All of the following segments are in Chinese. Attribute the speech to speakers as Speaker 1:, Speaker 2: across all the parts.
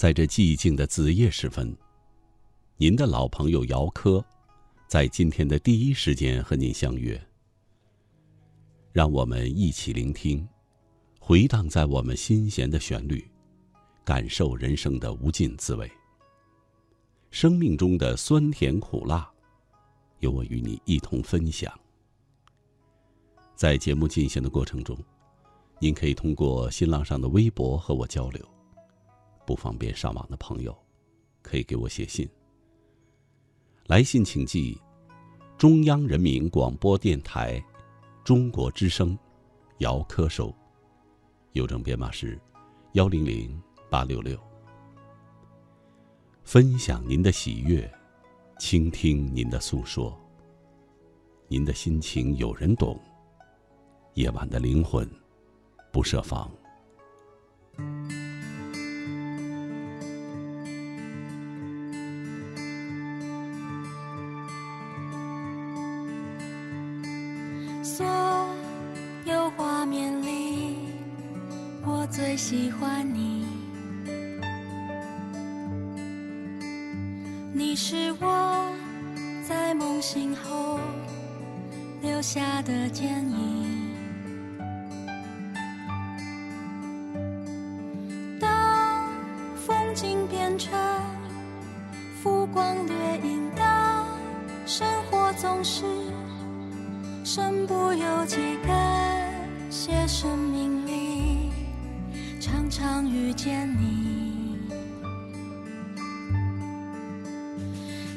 Speaker 1: 在这寂静的子夜时分，您的老朋友姚科，在今天的第一时间和您相约。让我们一起聆听，回荡在我们心弦的旋律，感受人生的无尽滋味。生命中的酸甜苦辣，由我与你一同分享。在节目进行的过程中。您可以通过新浪上的微博和我交流，不方便上网的朋友，可以给我写信。来信请寄中央人民广播电台中国之声姚科收，邮政编码是幺零零八六六。分享您的喜悦，倾听您的诉说。您的心情有人懂，夜晚的灵魂。不设防。
Speaker 2: 喜欢你。你是我在梦醒后留下的剪影。当风景变成浮光掠影当生活总是身不由己感谢生命。遇见你。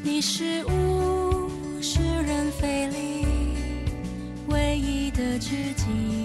Speaker 2: 你是物是人非里唯一的知己。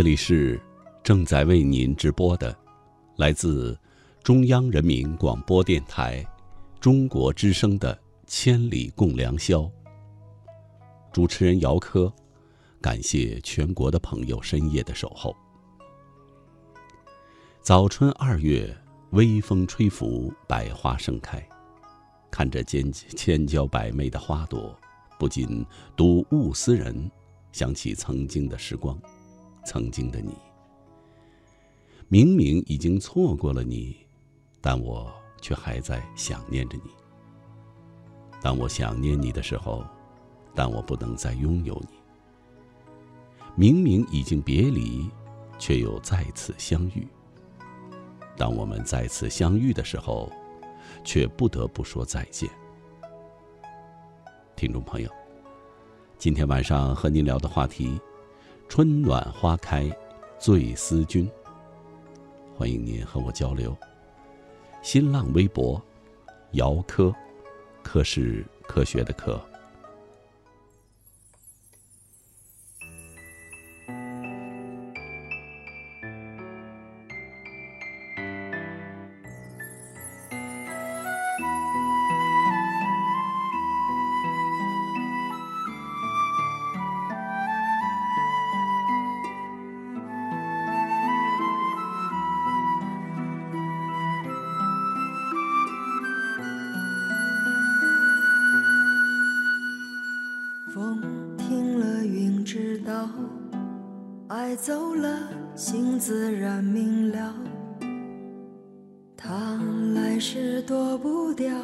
Speaker 1: 这里是正在为您直播的，来自中央人民广播电台中国之声的《千里共良宵》。主持人姚科，感谢全国的朋友深夜的守候。早春二月，微风吹拂，百花盛开，看着千千娇百媚的花朵，不禁睹物思人，想起曾经的时光。曾经的你，明明已经错过了你，但我却还在想念着你。当我想念你的时候，但我不能再拥有你。明明已经别离，却又再次相遇。当我们再次相遇的时候，却不得不说再见。听众朋友，今天晚上和您聊的话题。春暖花开，醉思君。欢迎您和我交流。新浪微博，姚科，科是科学的科。
Speaker 3: 爱走了，心自然明了。他来时躲不掉，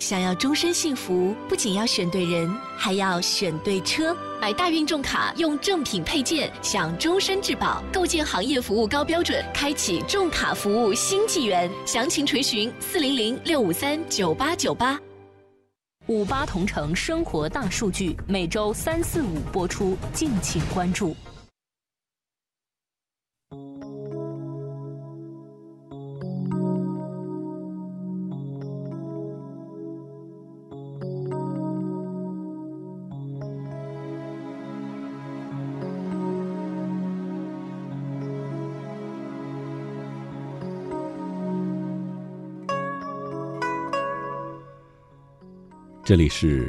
Speaker 4: 想要终身幸福，不仅要选对人，还要选对车。买大运重卡，用正品配件，享终身质保，构建行业服务高标准，开启重卡服务新纪元。详情垂询四零零六五三九八九八。
Speaker 5: 五八同城生活大数据每周三四五播出，敬请关注。
Speaker 1: 这里是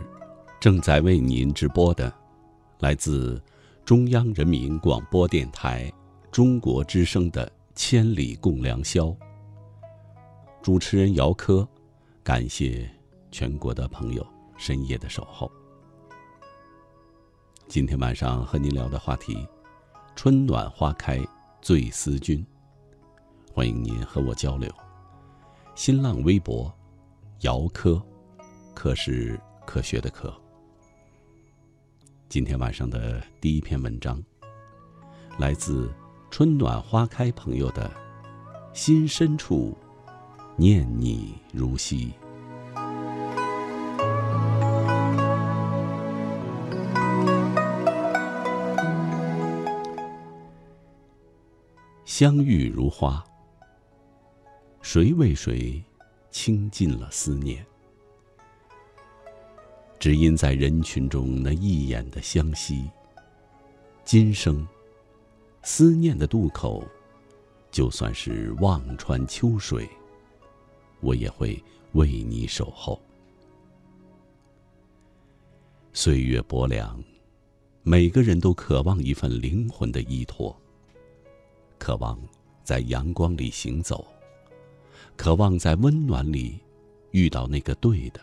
Speaker 1: 正在为您直播的，来自中央人民广播电台中国之声的《千里共良宵》。主持人姚科，感谢全国的朋友深夜的守候。今天晚上和您聊的话题：春暖花开醉思君。欢迎您和我交流。新浪微博：姚科。科是科学的科。今天晚上的第一篇文章，来自春暖花开朋友的心深处，念你如昔。相遇如花，谁为谁倾尽了思念？只因在人群中那一眼的相惜，今生思念的渡口，就算是望穿秋水，我也会为你守候。岁月薄凉，每个人都渴望一份灵魂的依托，渴望在阳光里行走，渴望在温暖里遇到那个对的。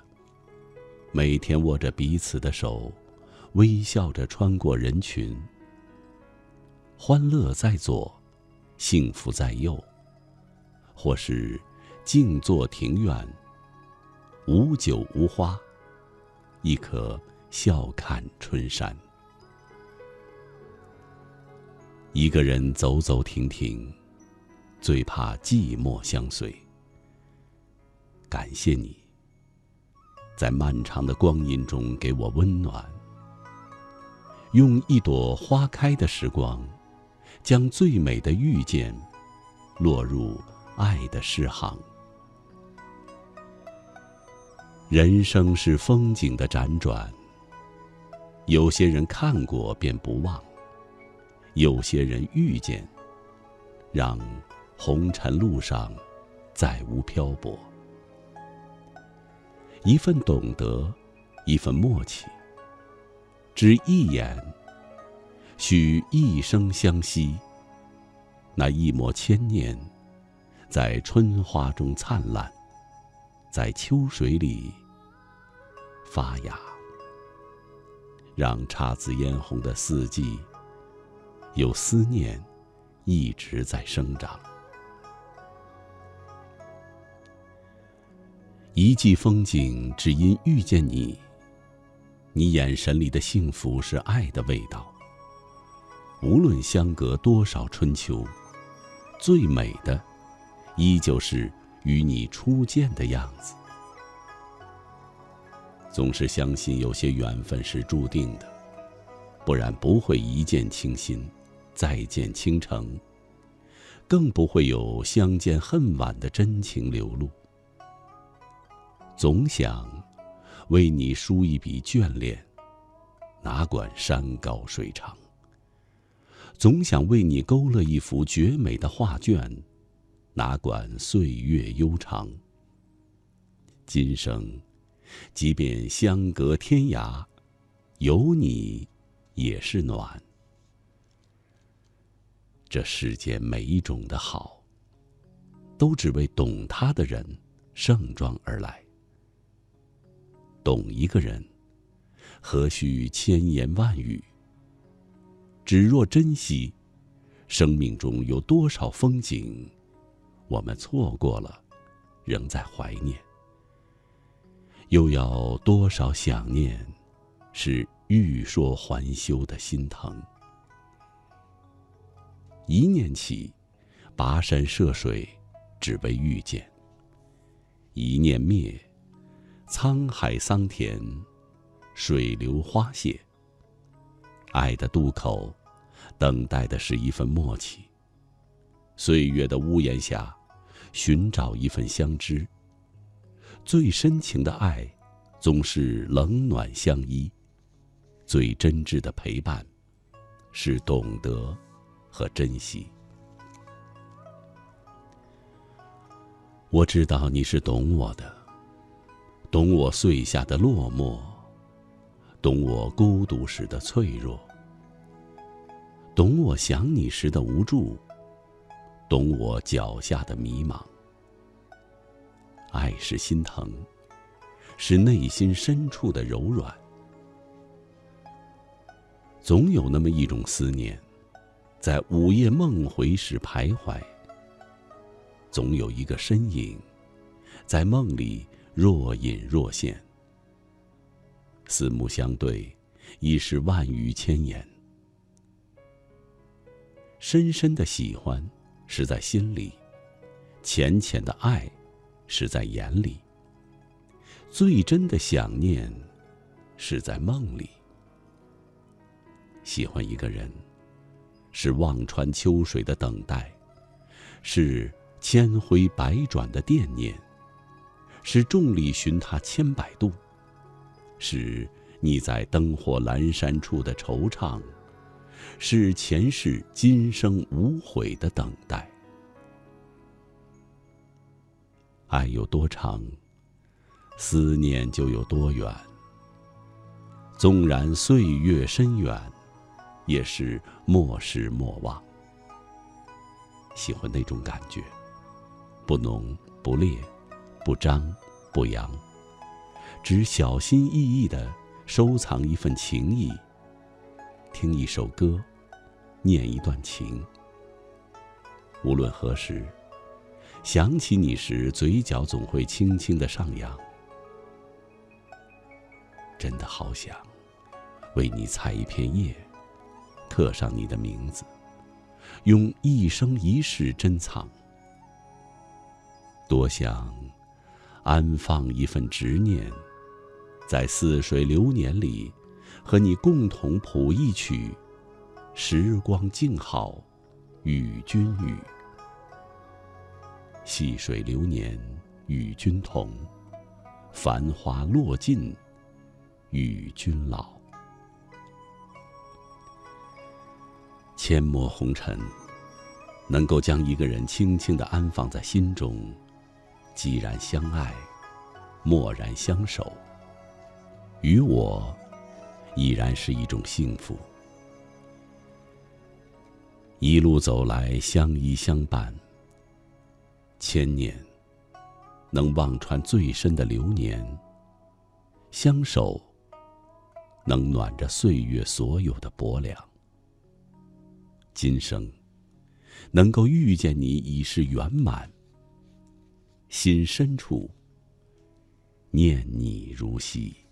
Speaker 1: 每天握着彼此的手，微笑着穿过人群。欢乐在左，幸福在右。或是静坐庭院，无酒无花，亦可笑看春山。一个人走走停停，最怕寂寞相随。感谢你。在漫长的光阴中给我温暖，用一朵花开的时光，将最美的遇见落入爱的诗行。人生是风景的辗转，有些人看过便不忘，有些人遇见，让红尘路上再无漂泊。一份懂得，一份默契。只一眼，许一生相惜。那一抹牵念，在春花中灿烂，在秋水里发芽，让姹紫嫣红的四季，有思念一直在生长。一季风景，只因遇见你。你眼神里的幸福是爱的味道。无论相隔多少春秋，最美的，依旧是与你初见的样子。总是相信有些缘分是注定的，不然不会一见倾心，再见倾城，更不会有相见恨晚的真情流露。总想为你书一笔眷恋，哪管山高水长；总想为你勾勒一幅绝美的画卷，哪管岁月悠长。今生，即便相隔天涯，有你也是暖。这世间每一种的好，都只为懂他的人盛装而来。懂一个人，何须千言万语？只若珍惜，生命中有多少风景，我们错过了，仍在怀念。又要多少想念，是欲说还休的心疼。一念起，跋山涉水，只为遇见；一念灭，沧海桑田，水流花谢。爱的渡口，等待的是一份默契。岁月的屋檐下，寻找一份相知。最深情的爱，总是冷暖相依；最真挚的陪伴，是懂得。和珍惜。我知道你是懂我的，懂我碎下的落寞，懂我孤独时的脆弱，懂我想你时的无助，懂我脚下的迷茫。爱是心疼，是内心深处的柔软。总有那么一种思念。在午夜梦回时徘徊，总有一个身影，在梦里若隐若现。四目相对，已是万语千言。深深的喜欢是在心里，浅浅的爱是在眼里，最真的想念是在梦里。喜欢一个人。是望穿秋水的等待，是千回百转的惦念，是众里寻他千百度，是你在灯火阑珊处的惆怅，是前世今生无悔的等待。爱有多长，思念就有多远。纵然岁月深远。也是莫失莫忘。喜欢那种感觉，不浓不烈，不张不扬，只小心翼翼的收藏一份情谊，听一首歌，念一段情。无论何时，想起你时，嘴角总会轻轻的上扬。真的好想为你采一片叶。刻上你的名字，用一生一世珍藏。多想安放一份执念，在似水流年里，和你共同谱一曲。时光静好，与君语。细水流年与君同，繁华落尽与君老。阡陌红尘，能够将一个人轻轻的安放在心中，既然相爱，默然相守，与我，已然是一种幸福。一路走来，相依相伴，千年，能望穿最深的流年，相守，能暖着岁月所有的薄凉。今生能够遇见你已是圆满，心深处念你如昔。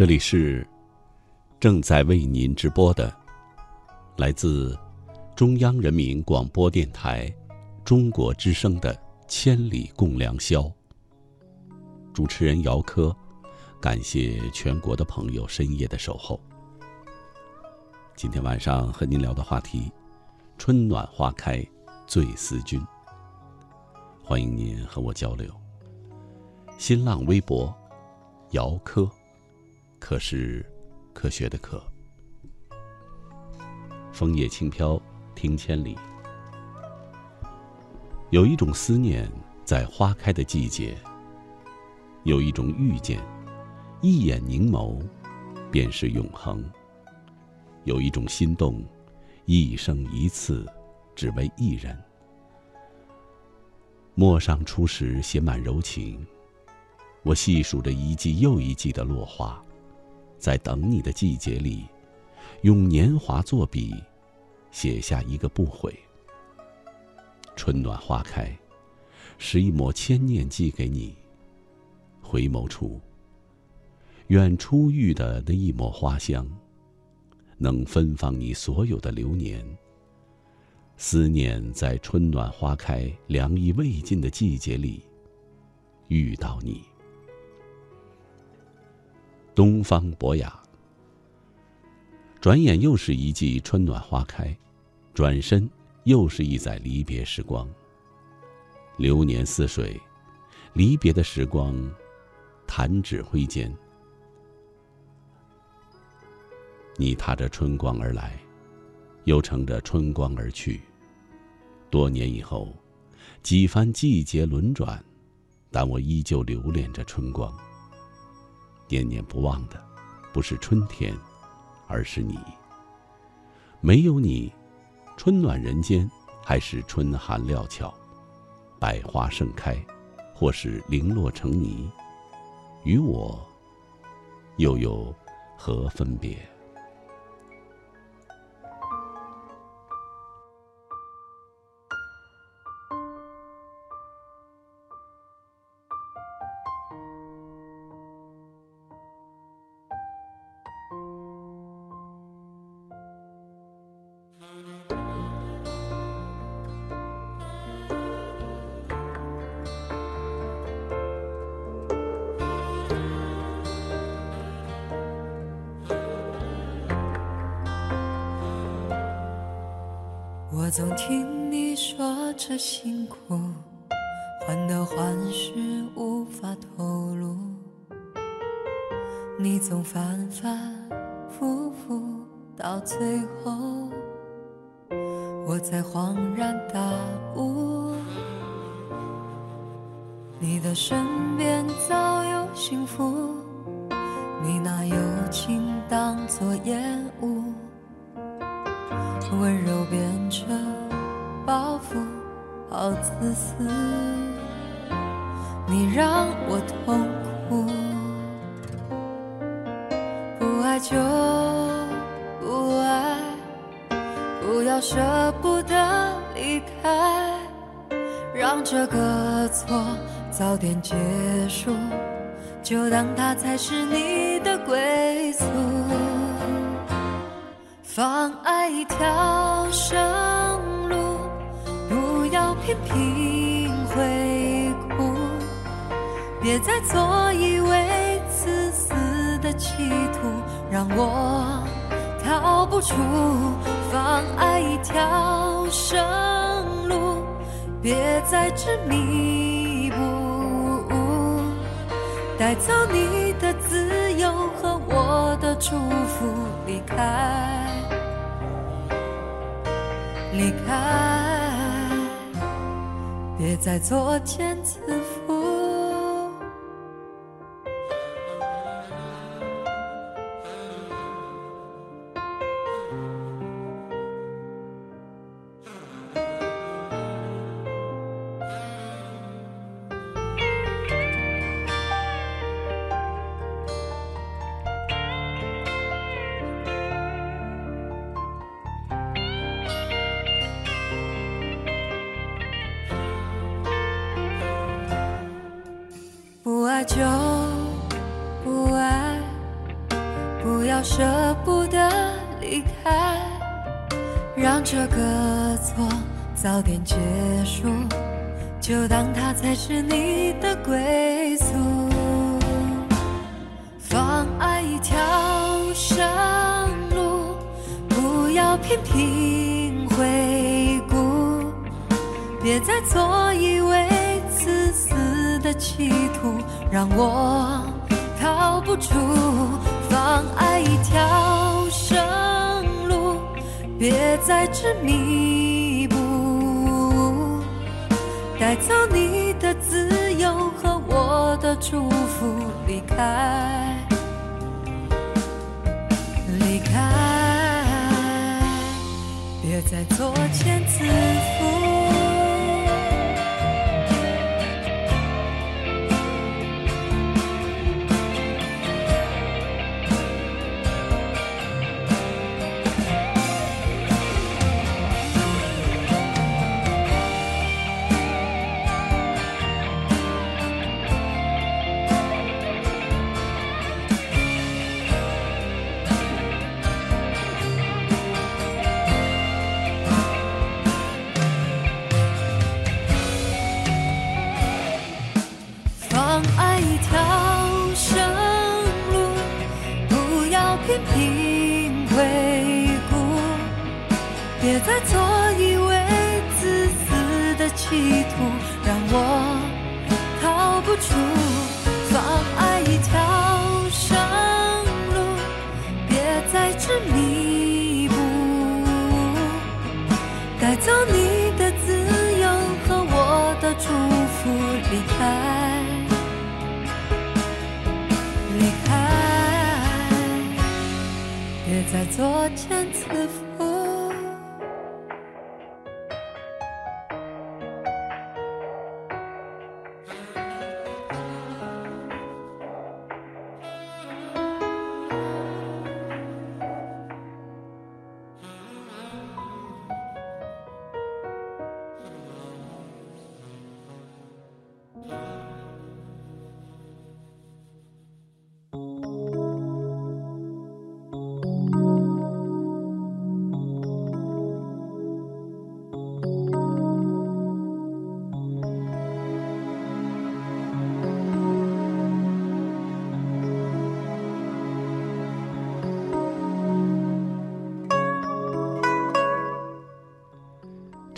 Speaker 1: 这里是正在为您直播的，来自中央人民广播电台中国之声的《千里共良宵》。主持人姚科，感谢全国的朋友深夜的守候。今天晚上和您聊的话题：春暖花开醉思君。欢迎您和我交流。新浪微博：姚科。可是，科学的可。枫叶轻飘，听千里。有一种思念，在花开的季节；有一种遇见，一眼凝眸，便是永恒；有一种心动，一生一次，只为一人。陌上初时，写满柔情。我细数着一季又一季的落花。在等你的季节里，用年华作笔，写下一个不悔。春暖花开，拾一抹千念寄给你。回眸处，愿初遇的那一抹花香，能芬芳你所有的流年。思念在春暖花开、凉意未尽的季节里遇到你。东方博雅。转眼又是一季春暖花开，转身又是一载离别时光。流年似水，离别的时光，弹指挥间。你踏着春光而来，又乘着春光而去。多年以后，几番季节轮转，但我依旧留恋着春光。念念不忘的，不是春天，而是你。没有你，春暖人间，还是春寒料峭，百花盛开，或是零落成泥，与我又有何分别？
Speaker 6: 就不爱，不要舍不得离开，让这个错早点结束，就当它才是你的归宿。放爱一条生路，不要频频回顾，别再做以为自私的企图，让我逃不出。放爱一条生路，别再执迷不悟，带走你的自由和我的祝福，离开，离开，别再作茧自缚。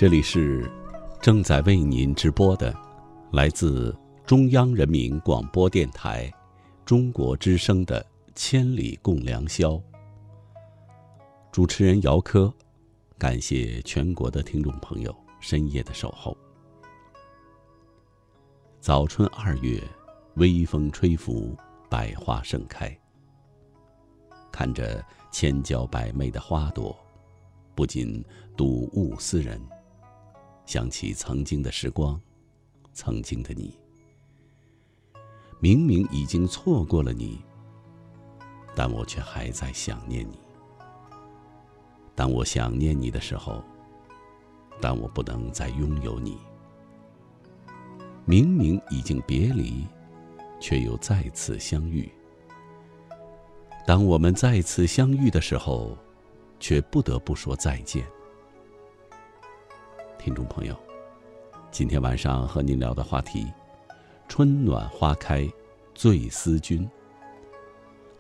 Speaker 6: 这
Speaker 1: 里是正在为您直播的，来自中央人民广播电台中国之声的《千里共良宵》。主持人姚科，感谢全国的听众朋友深夜的守候。早春二月，微风吹拂，百花盛开。看着千娇百媚的花朵，不禁睹物思人。想起曾经的时光，曾经的你。明明已经错过了你，但我却还在想念你。当我想念你的时候，但我不能再拥有你。明明已经别离，却又再次相遇。当我们再次相遇的时候，却不得不说再见。听众朋友，今天晚上和您聊的话题：春暖花开，醉思君。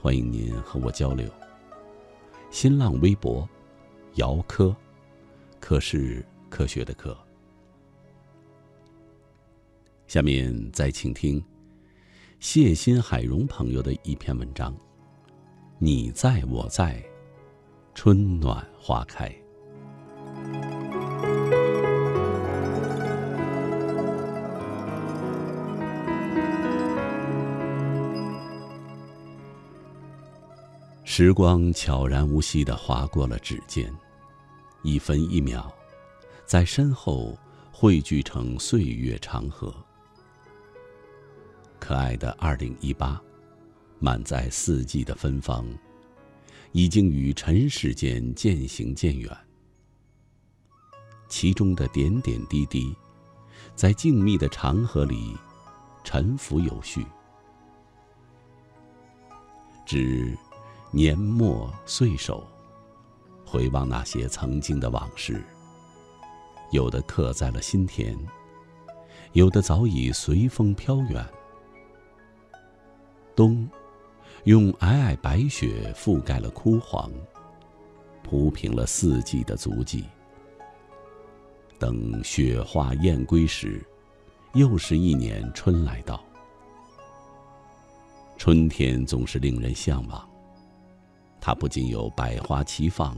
Speaker 1: 欢迎您和我交流。新浪微博：姚科，科是科学的科。下面再请听谢新海荣朋友的一篇文章：你在我在，春暖花开。时光悄然无息地划过了指尖，一分一秒，在身后汇聚成岁月长河。可爱的二零一八，满载四季的芬芳，已经与尘世间渐行渐远。其中的点点滴滴，在静谧的长河里，沉浮有序。只。年末岁首，回望那些曾经的往事，有的刻在了心田，有的早已随风飘远。冬，用皑皑白雪覆盖了枯黄，铺平了四季的足迹。等雪化燕归时，又是一年春来到。春天总是令人向往。它不仅有百花齐放，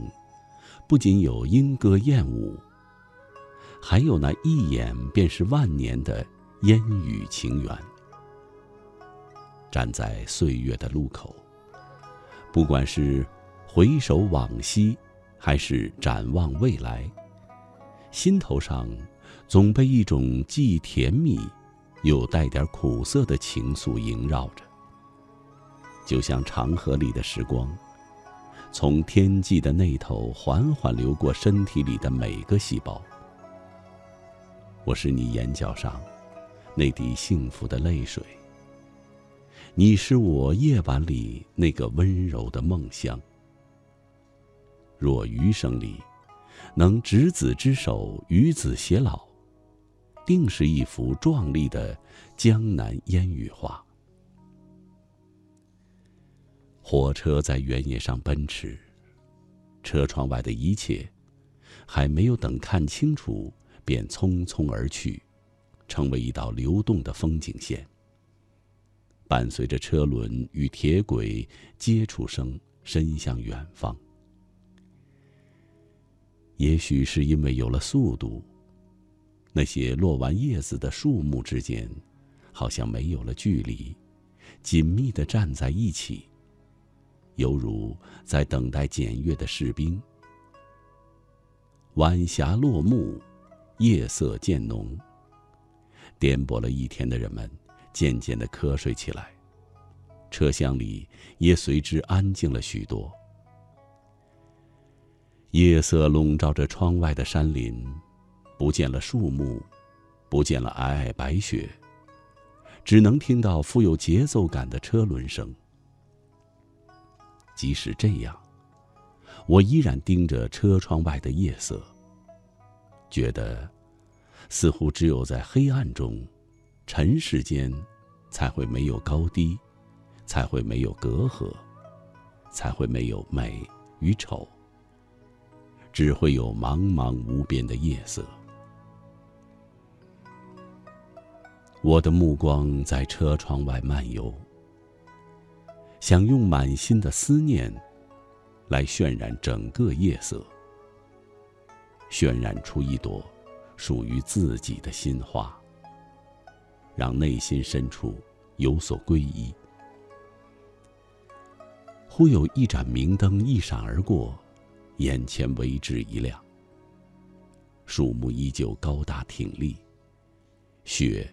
Speaker 1: 不仅有莺歌燕舞，还有那一眼便是万年的烟雨情缘。站在岁月的路口，不管是回首往昔，还是展望未来，心头上总被一种既甜蜜又带点苦涩的情愫萦绕着，就像长河里的时光。从天际的那头缓缓流过身体里的每个细胞。我是你眼角上那滴幸福的泪水。你是我夜晚里那个温柔的梦乡。若余生里能执子之手与子偕老，定是一幅壮丽的江南烟雨画。火车在原野上奔驰，车窗外的一切，还没有等看清楚，便匆匆而去，成为一道流动的风景线。伴随着车轮与铁轨接触声，伸向远方。也许是因为有了速度，那些落完叶子的树木之间，好像没有了距离，紧密的站在一起，犹如在等待检阅的士兵。晚霞落幕，夜色渐浓。颠簸了一天的人们，渐渐的瞌睡起来，车厢里也随之安静了许多。夜色笼罩着窗外的山林，不见了树木，不见了皑皑白雪，只能听到富有节奏感的车轮声。即使这样，我依然盯着车窗外的夜色，觉得，似乎只有在黑暗中，尘世间，才会没有高低，才会没有隔阂，才会没有美与丑。只会有茫茫无边的夜色。我的目光在车窗外漫游，想用满心的思念来渲染整个夜色，渲染出一朵属于自己的心花，让内心深处有所皈依。忽有一盏明灯一闪而过。眼前为之一亮。树木依旧高大挺立，雪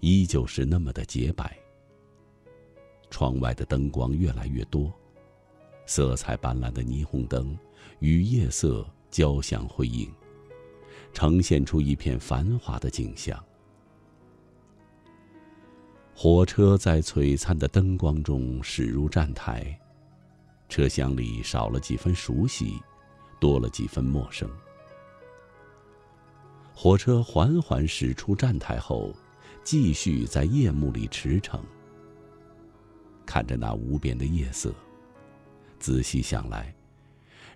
Speaker 1: 依旧是那么的洁白。窗外的灯光越来越多，色彩斑斓的霓虹灯与夜色交相辉映，呈现出一片繁华的景象。火车在璀璨的灯光中驶入站台，车厢里少了几分熟悉。多了几分陌生。火车缓缓驶出站台后，继续在夜幕里驰骋。看着那无边的夜色，仔细想来，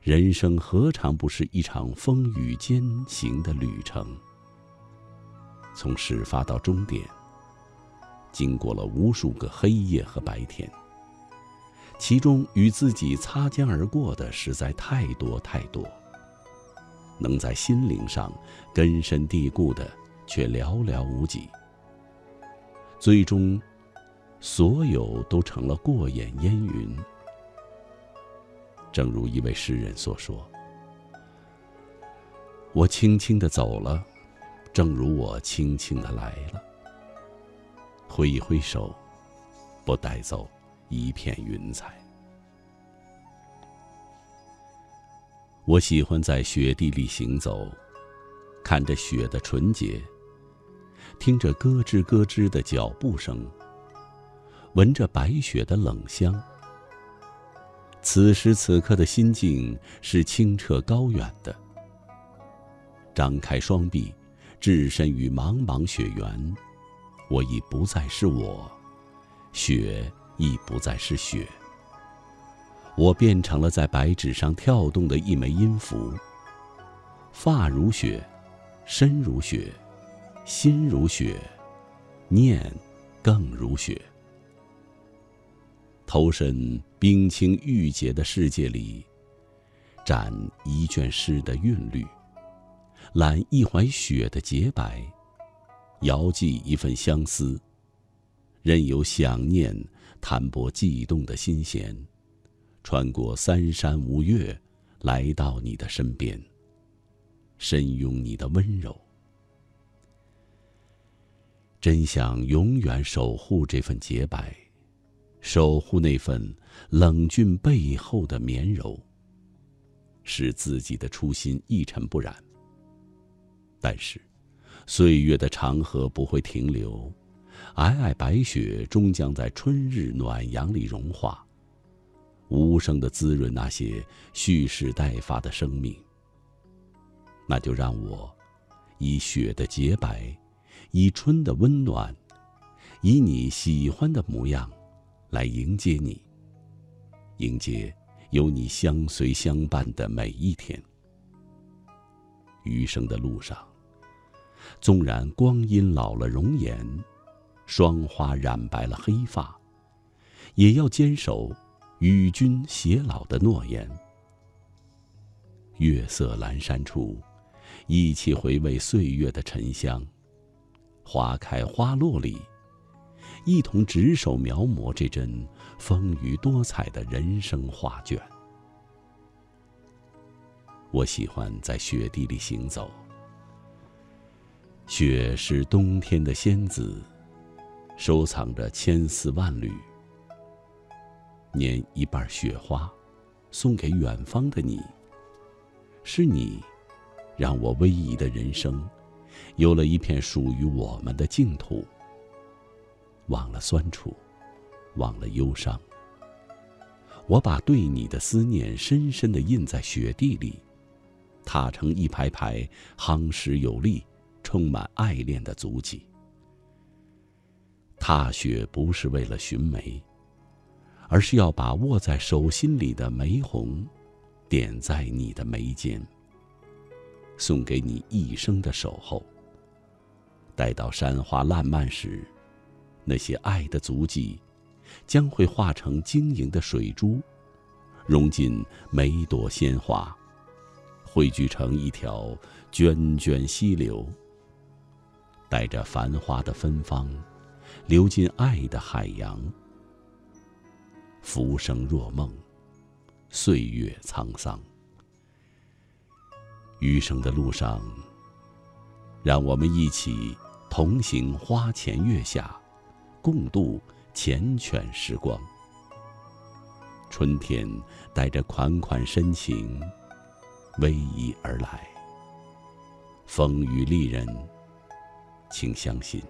Speaker 1: 人生何尝不是一场风雨兼行的旅程？从始发到终点，经过了无数个黑夜和白天。其中与自己擦肩而过的实在太多太多，能在心灵上根深蒂固的却寥寥无几。最终，所有都成了过眼烟云。正如一位诗人所说：“我轻轻的走了，正如我轻轻的来了。挥一挥手，不带走。”一片云彩。我喜欢在雪地里行走，看着雪的纯洁，听着咯吱咯吱的脚步声，闻着白雪的冷香。此时此刻的心境是清澈高远的。张开双臂，置身于茫茫雪原，我已不再是我，雪。已不再是雪，我变成了在白纸上跳动的一枚音符。发如雪，身如雪，心如雪，念更如雪。投身冰清玉洁的世界里，展一卷诗的韵律，揽一怀雪的洁白，遥寄一份相思，任由想念。弹拨悸动的心弦，穿过三山五岳，来到你的身边。深拥你的温柔，真想永远守护这份洁白，守护那份冷峻背后的绵柔，使自己的初心一尘不染。但是，岁月的长河不会停留。皑皑白雪终将在春日暖阳里融化，无声的滋润那些蓄势待发的生命。那就让我，以雪的洁白，以春的温暖，以你喜欢的模样，来迎接你。迎接有你相随相伴的每一天。余生的路上，纵然光阴老了容颜，霜花染白了黑发，也要坚守与君偕老的诺言。月色阑珊处，一起回味岁月的沉香。花开花落里，一同执手描摹这帧丰腴多彩的人生画卷。我喜欢在雪地里行走，雪是冬天的仙子，收藏着千丝万缕。拈一瓣雪花，送给远方的你。是你，让我逶迤的人生，有了一片属于我们的净土。忘了酸楚，忘了忧伤。我把对你的思念深深的印在雪地里。踏成一排排夯实有力、充满爱恋的足迹。踏雪不是为了寻梅，而是要把握在手心里的玫红，点在你的眉间，送给你一生的守候。待到山花烂漫时，那些爱的足迹，将会化成晶莹的水珠，融进每朵鲜花。汇聚成一条涓涓溪流，带着繁花的芬芳，流进爱的海洋。浮生若梦，岁月沧桑。余生的路上，让我们一起同行花前月下，共度缱绻时光。春天带着款款深情。逶迤而来，风雨丽人，请相信，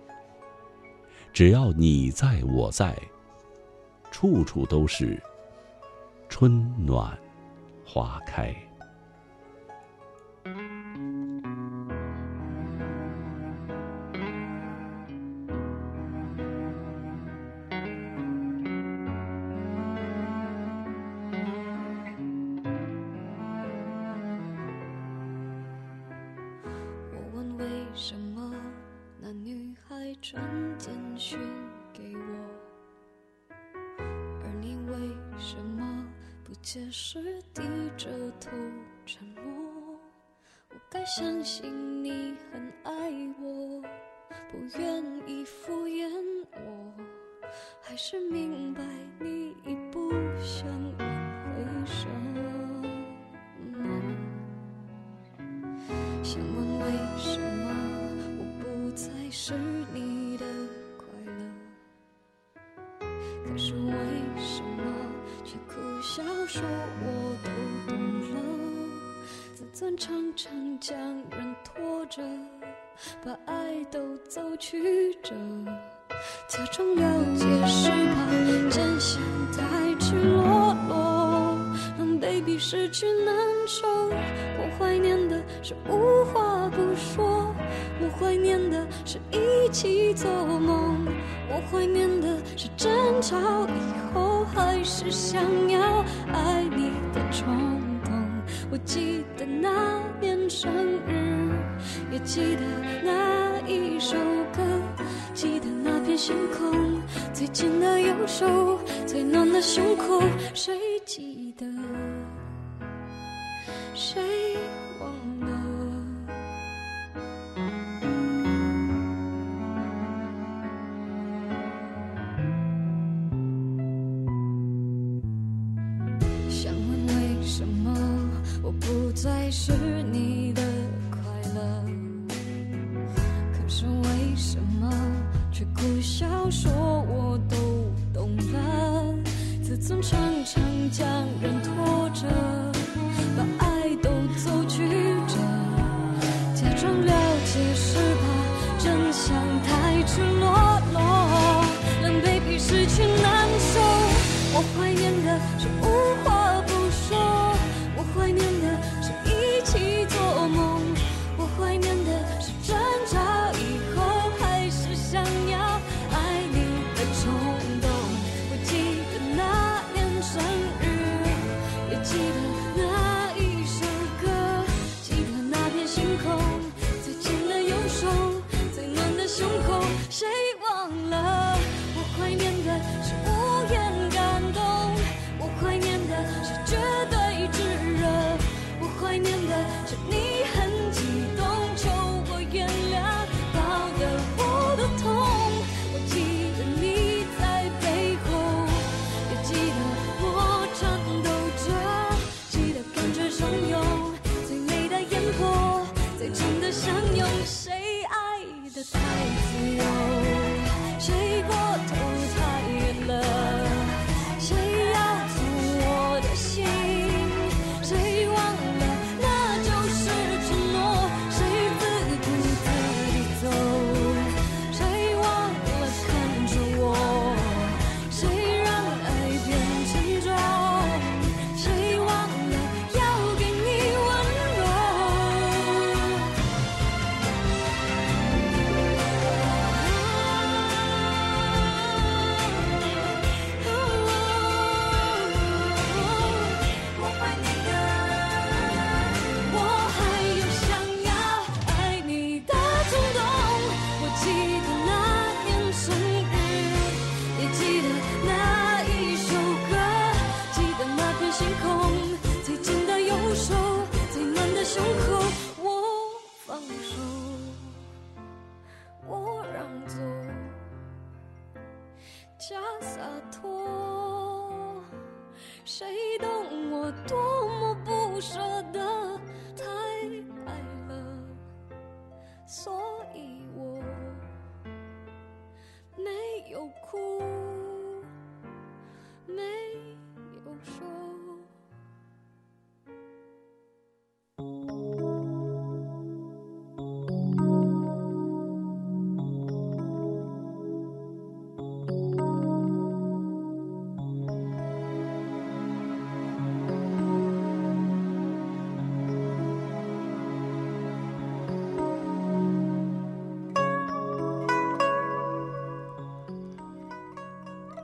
Speaker 1: 只要你在我在，处处都是春暖花开。
Speaker 6: 可是为什么却苦笑说我都懂了，自尊常常将人拖着，把爱都走曲折。假装了解是怕真相太赤裸，失去难受。我怀念的是无话不说，我怀念的是一起做梦，我怀念的是争吵以后还是想要爱你的冲动。我记得那年生日，也记得那一首歌，记得那片星空，最紧的右手，最暖的胸口，谁所以我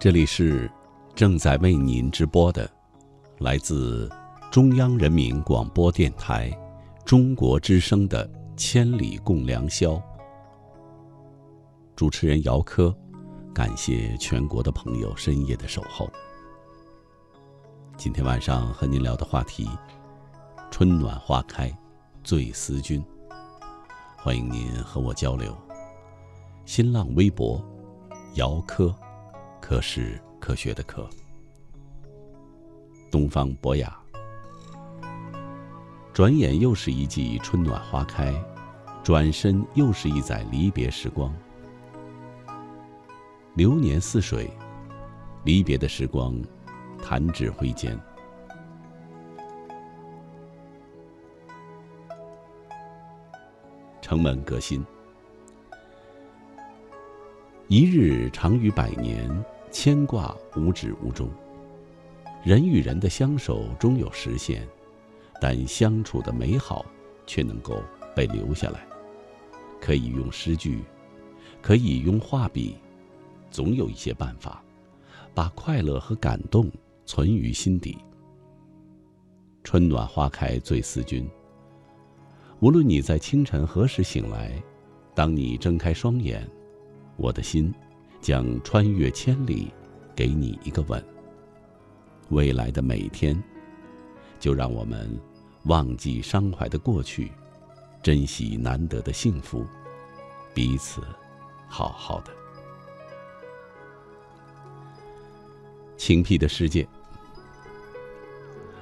Speaker 1: 这里是正在为您直播的，来自中央人民广播电台中国之声的《千里共良宵》。主持人姚科，感谢全国的朋友深夜的守候。今天晚上和您聊的话题：春暖花开，醉思君。欢迎您和我交流。新浪微博：姚科。科是科学的科。东方博雅。转眼又是一季春暖花开，转身又是一载离别时光。流年似水，离别的时光，弹指挥间。城门革新，一日长于百年。牵挂无止无终，人与人的相守终有实现，但相处的美好却能够被留下来。可以用诗句，可以用画笔，总有一些办法，把快乐和感动存于心底。春暖花开醉思君。无论你在清晨何时醒来，当你睁开双眼，我的心。将穿越千里，给你一个吻。未来的每天，就让我们忘记伤怀的过去，珍惜难得的幸福，彼此好好的。晴僻的世界，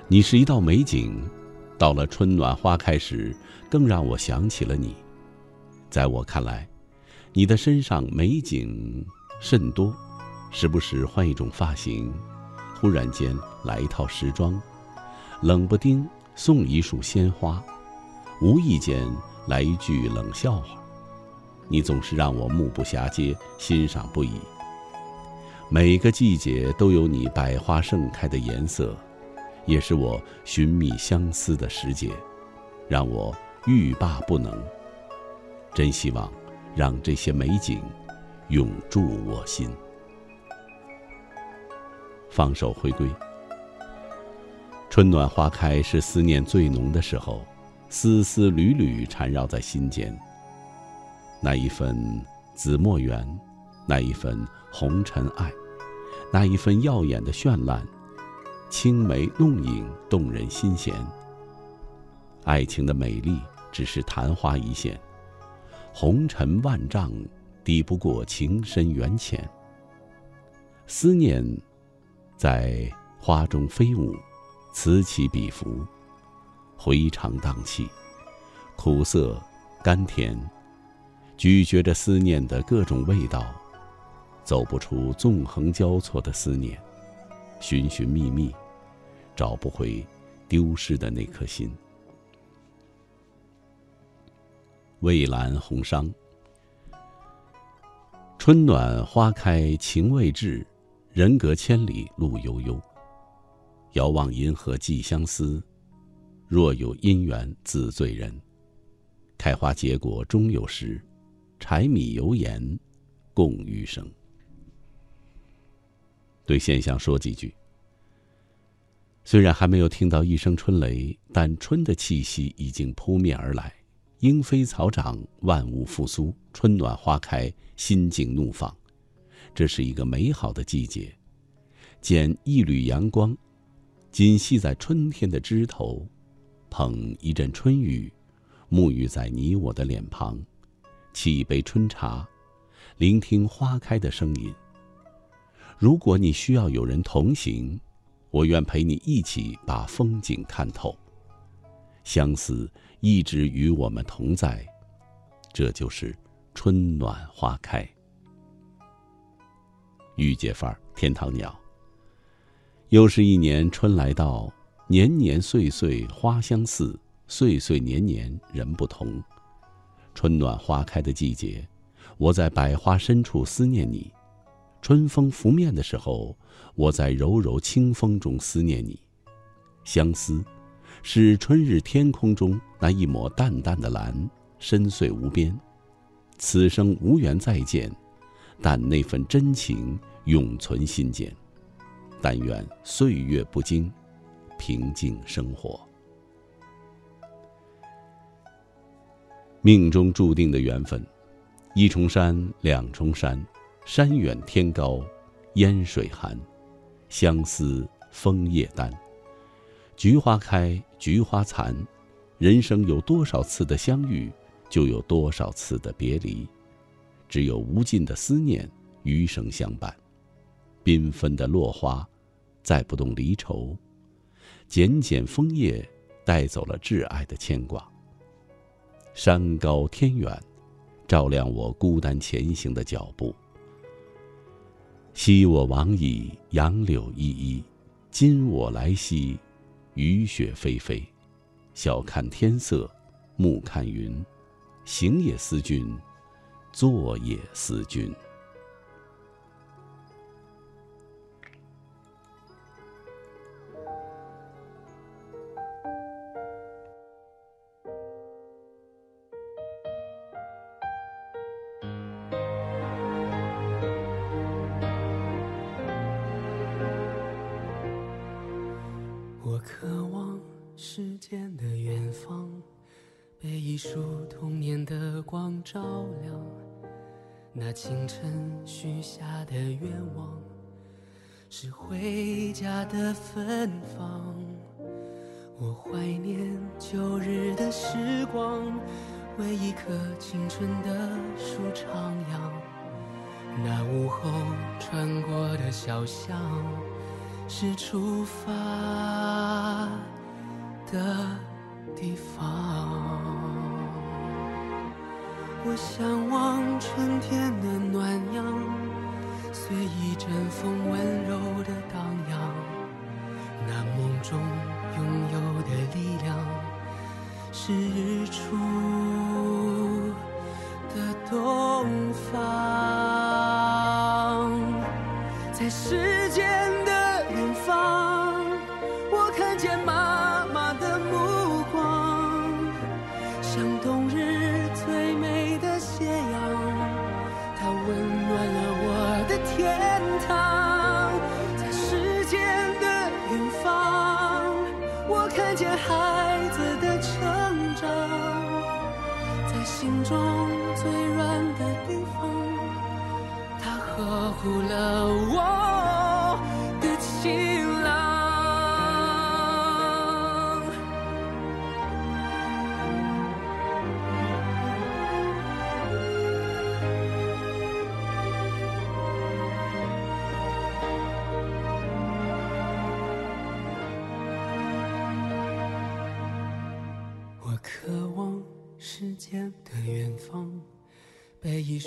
Speaker 1: 你是一道美景，到了春暖花开时，更让我想起了你。在我看来，你的身上美景。甚多，时不时换一种发型，忽然间来一套时装，冷不丁送一束鲜花，无意间来一句冷笑话，你总是让我目不暇接，欣赏不已。每个季节都有你百花盛开的颜色，也是我寻觅相思的时节，让我欲罢不能。真希望让这些美景。永驻我心。放手回归。春暖花开是思念最浓的时候，丝丝缕缕缠绕在心间。那一份紫墨缘，那一份红尘爱，那一份耀眼的绚烂，青梅弄影，动人心弦。爱情的美丽只是昙花一现，红尘万丈。抵不过情深缘浅。思念，在花中飞舞，此起彼伏，回肠荡气，苦涩甘甜，咀嚼着思念的各种味道，走不出纵横交错的思念，寻寻觅觅，找不回丢失的那颗心。蔚蓝红裳。春暖花开情未至，人隔千里路悠悠。遥望银河寄相思，若有姻缘自醉人。开花结果终有时，柴米油盐共余生。对现象说几句。虽然还没有听到一声春雷，但春的气息已经扑面而来。莺飞草长，万物复苏，春暖花开，心境怒放。这是一个美好的季节。捡一缕阳光，紧系在春天的枝头，捧一阵春雨，沐浴在你我的脸庞，沏一杯春茶，聆听花开的声音。如果你需要有人同行，我愿陪你一起把风景看透。相思。一直与我们同在，这就是春暖花开。御姐范儿，天堂鸟。又是一年春来到，年年岁岁花相似，岁岁年年人不同。春暖花开的季节，我在百花深处思念你；春风拂面的时候，我在柔柔清风中思念你。相思，是春日天空中那一抹淡淡的蓝，深邃无边。此生无缘再见，但那份真情永存心间。但愿岁月不惊，平静生活。命中注定的缘分，一重山，两重山，山远天高，烟水寒，相思枫叶丹。菊花开，菊花残，人生有多少次的相遇，就有多少次的别离。只有无尽的思念，余生相伴。缤纷的落花，载不动离愁；剪剪枫叶，带走了挚爱的牵挂。山高天远，照亮我孤单前行的脚步。昔我往矣，杨柳依依；今我来兮。雨雪霏霏，晓看天色，暮看云，行也思君，坐也思君。
Speaker 7: 方。我向往春天的暖阳，随一阵风温柔的荡漾。那梦中拥有的力量，是日出的东方，在苦了我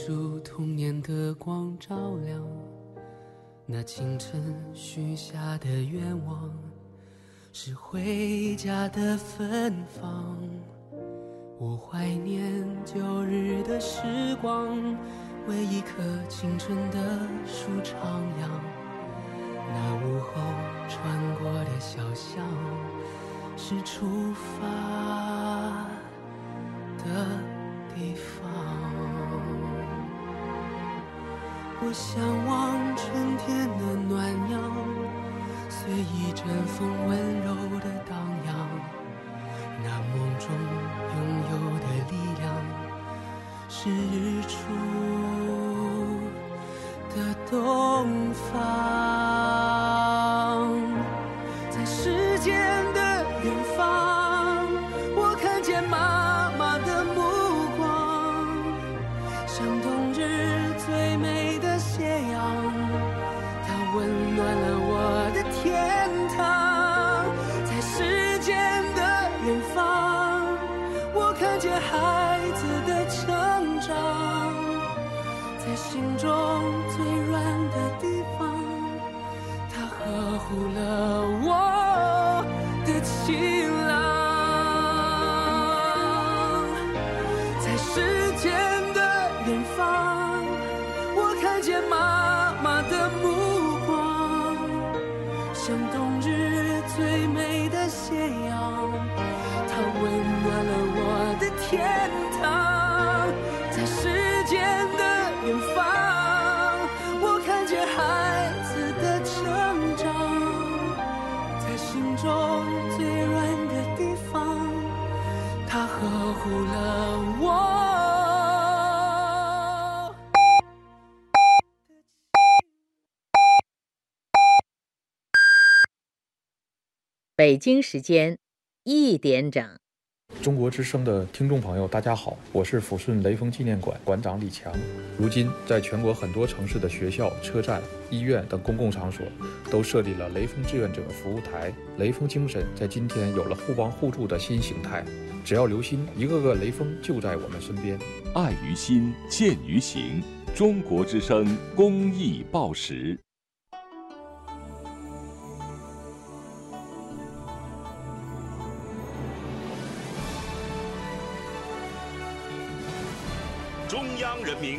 Speaker 7: 束童年的光照亮，那清晨许下的愿望，是回家的芬芳。我怀念旧日的时光，为一棵青春的树徜徉。那午后穿过的小巷，是出发的地方。我向往春天的暖阳，随一阵风温柔的荡漾。那梦中拥有的力量，是日出的东方。
Speaker 8: 北京时间一点整，
Speaker 9: 中国之声的听众朋友，大家好，我是抚顺雷锋纪念馆馆长李强。如今，在全国很多城市的学校、车站、医院等公共场所，都设立了雷锋志愿者服务台。雷锋精神在今天有了互帮互助的新形态。只要留心，一个个雷锋就在我们身边。
Speaker 10: 爱于心，见于行。中国之声公益报时。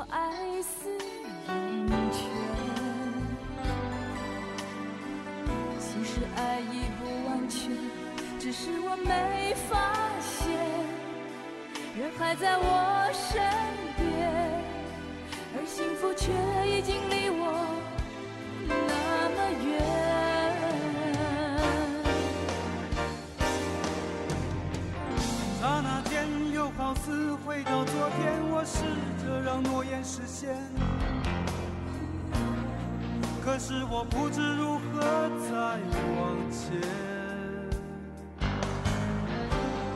Speaker 2: 我爱似涌泉，其实爱已不完全，只是我没发现，人还在我身边，而幸福却已经离
Speaker 7: 回到昨天，我试着让诺言实现，
Speaker 11: 可是我不知如何再往前。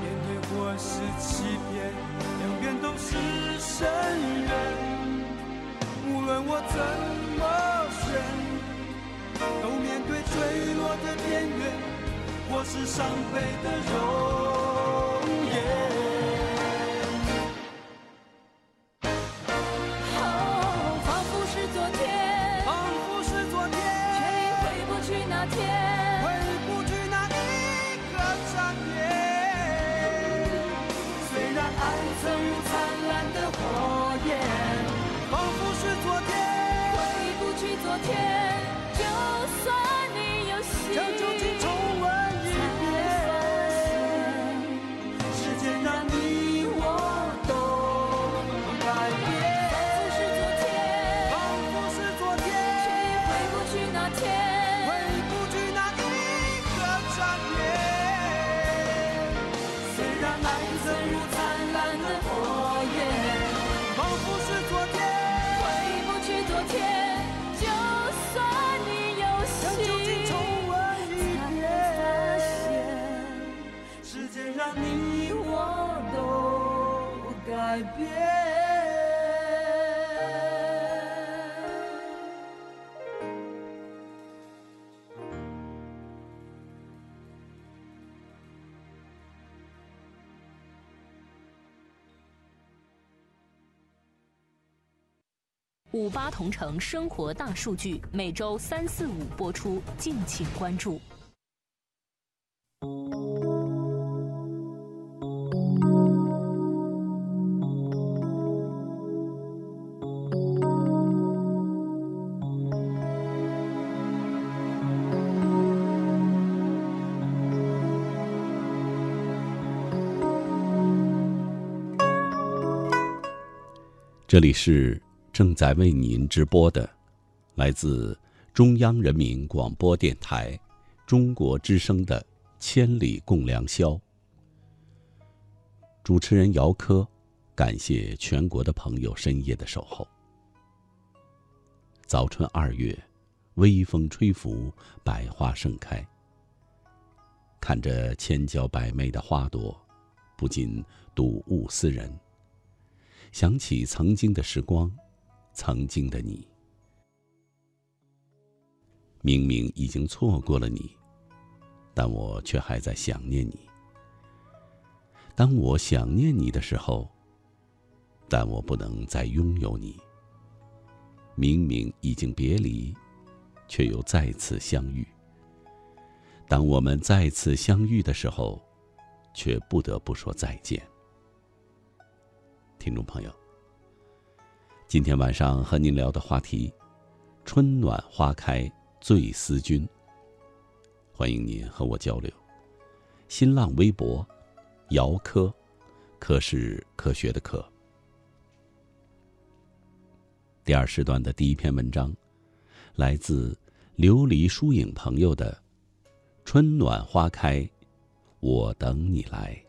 Speaker 11: 面对或是欺骗，两边都是深渊。无论我怎么选，都面对坠落的边缘。或是伤悲的容
Speaker 5: 八同城生活大数据每周三四五播出，敬请关注。
Speaker 1: 这里是正在为您直播的，来自中央人民广播电台中国之声的《千里共良宵》。主持人姚科，感谢全国的朋友深夜的守候。早春二月，微风吹拂，百花盛开。看着千娇百媚的花朵，不禁睹物思人。想起曾经的时光，曾经的你。明明已经错过了你，但我却还在想念你。当我想念你的时候，但我不能再拥有你。明明已经别离，却又再次相遇。当我们再次相遇的时候，却不得不说再见。听众朋友，今天晚上和您聊的话题：春暖花开醉思君。欢迎您和我交流。新浪微博：姚科，科是科学的科。第二时段的第一篇文章，来自琉璃疏影朋友的《春暖花开，我等你来》。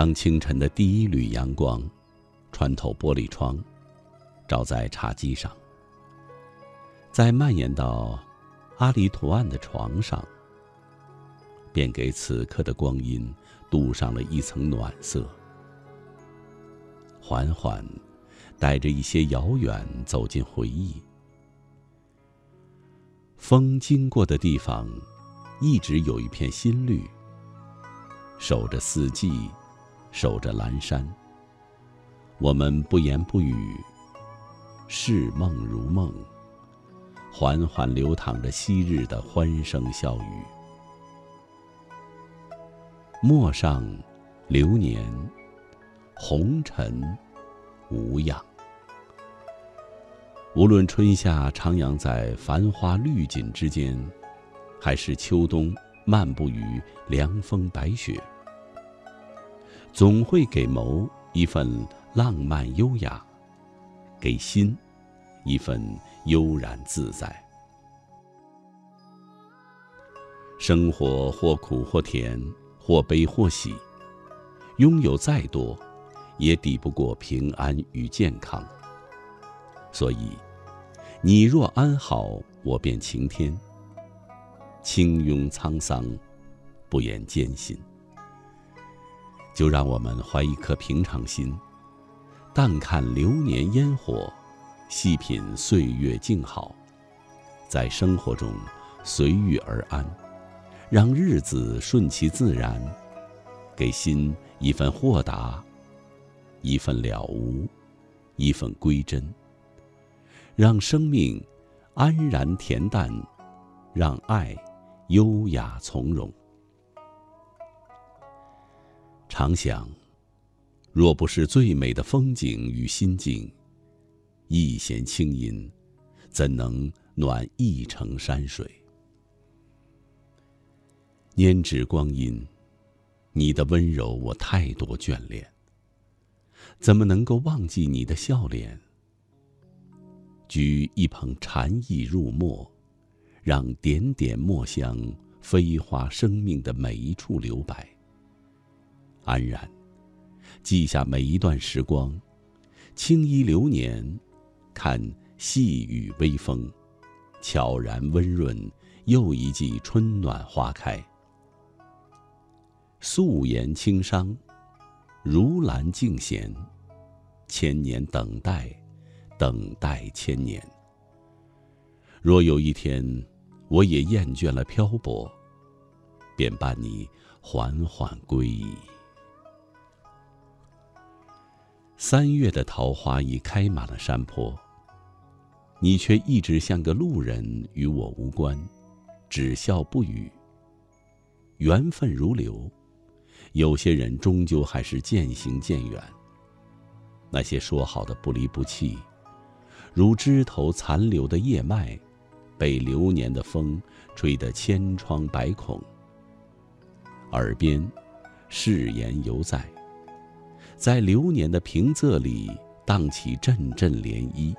Speaker 1: 当清晨的第一缕阳光穿透玻璃窗，照在茶几上，再蔓延到阿狸图案的床上，便给此刻的光阴镀上了一层暖色。缓缓，带着一些遥远走进回忆。风经过的地方，一直有一片新绿，守着四季。守着阑珊，我们不言不语，视梦如梦，缓缓流淌着昔日的欢声笑语。陌上流年，红尘无恙。无论春夏徜徉在繁花绿锦之间，还是秋冬漫步于凉风白雪。总会给眸一份浪漫优雅，给心一份悠然自在。生活或苦或甜，或悲或喜，拥有再多，也抵不过平安与健康。所以，你若安好，我便晴天。轻拥沧桑，不言艰辛。就让我们怀一颗平常心，淡看流年烟火，细品岁月静好，在生活中随遇而安，让日子顺其自然，给心一份豁达，一份了无，一份归真。让生命安然恬淡，让爱优雅从容。常想，若不是最美的风景与心境，一弦清音，怎能暖一城山水？拈指光阴，你的温柔我太多眷恋，怎么能够忘记你的笑脸？举一捧禅意入墨，让点点墨香飞花生命的每一处留白。安然，记下每一段时光，青衣流年，看细雨微风，悄然温润又一季春暖花开。素颜轻商，如兰静闲，千年等待，等待千年。若有一天，我也厌倦了漂泊，便伴你缓缓归矣。三月的桃花已开满了山坡，你却一直像个路人，与我无关，只笑不语。缘分如流，有些人终究还是渐行渐远。那些说好的不离不弃，如枝头残留的叶脉，被流年的风吹得千疮百孔。耳边，誓言犹在。在流年的平仄里荡起阵阵涟漪，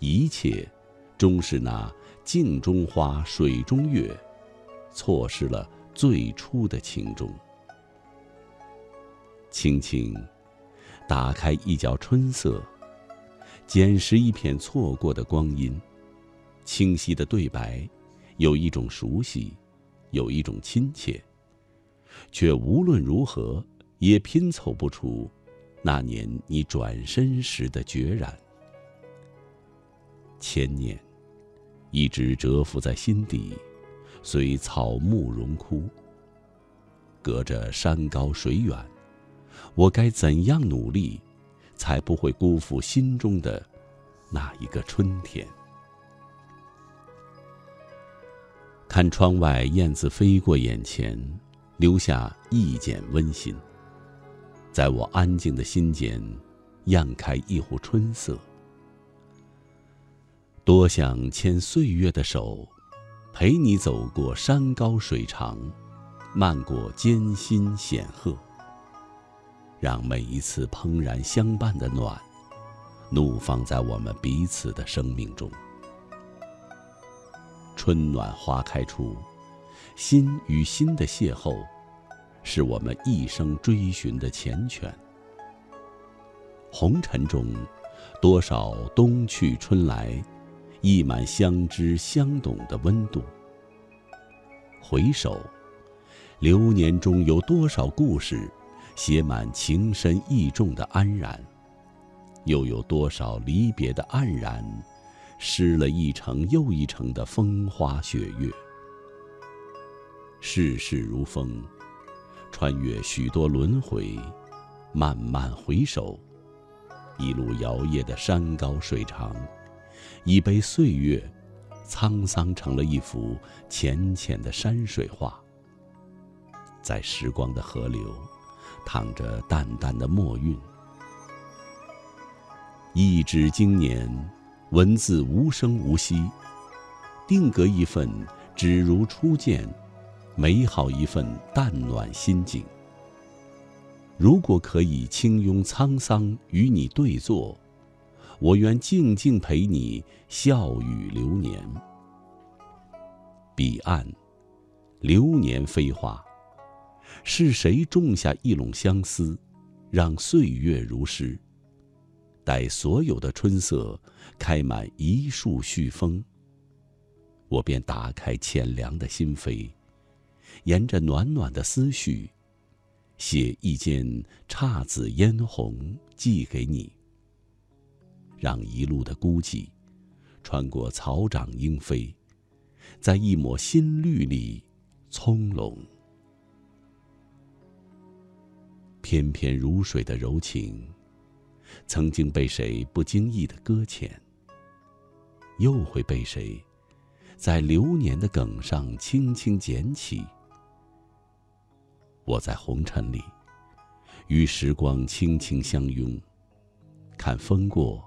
Speaker 1: 一切，终是那镜中花，水中月，错失了最初的情衷。轻轻打开一角春色，捡拾一片错过的光阴，清晰的对白，有一种熟悉，有一种亲切，却无论如何。也拼凑不出那年你转身时的决然。千年，一直蛰伏在心底，随草木荣枯。隔着山高水远，我该怎样努力，才不会辜负心中的那一个春天？看窗外燕子飞过眼前，留下一剪温馨。在我安静的心间，漾开一壶春色。多想牵岁月的手，陪你走过山高水长，漫过艰辛险壑。让每一次怦然相伴的暖，怒放在我们彼此的生命中。春暖花开处，心与心的邂逅。是我们一生追寻的缱绻。红尘中，多少冬去春来，溢满相知相懂的温度。回首，流年中有多少故事，写满情深意重的安然；又有多少离别的黯然，失了一程又一程的风花雪月。世事如风。穿越许多轮回，慢慢回首，一路摇曳的山高水长，已被岁月沧桑成了一幅浅浅的山水画。在时光的河流，淌着淡淡的墨韵。一纸经年，文字无声无息，定格一份只如初见。美好一份淡暖心境。如果可以轻拥沧桑与你对坐，我愿静静陪你笑语流年。彼岸，流年飞花，是谁种下一垄相思，让岁月如诗？待所有的春色开满一树絮风，我便打开浅凉的心扉，沿着暖暖的思绪，写一件姹紫嫣红寄给你，让一路的孤寂，穿过草长莺飞，在一抹新绿里。葱茏，翩翩如水的柔情，曾经被谁不经意的搁浅，又会被谁在流年的梗上轻轻捡起？我在红尘里，与时光轻轻相拥，看风过，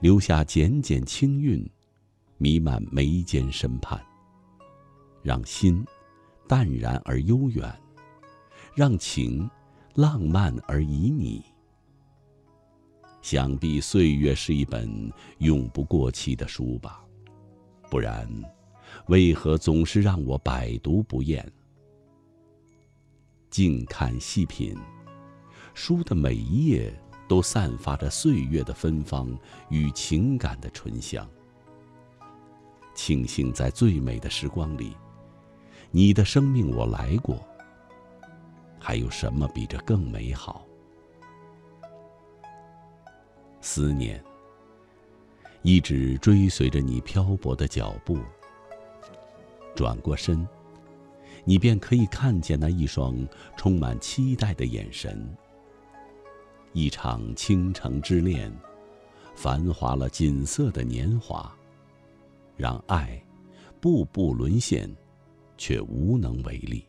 Speaker 1: 留下简简清韵，弥漫眉间深畔，让心。淡然而悠远，让情浪漫而旖旎。想必岁月是一本永不过期的书吧，不然，为何总是让我百读不厌？静看细品，书的每一页都散发着岁月的芬芳与情感的醇香。庆幸在最美的时光里。你的生命我来过，还有什么比这更美好？思念一直追随着你漂泊的脚步，转过身，你便可以看见那一双充满期待的眼神。一场倾城之恋，繁华了锦瑟的年华，让爱步步沦陷。却无能为力。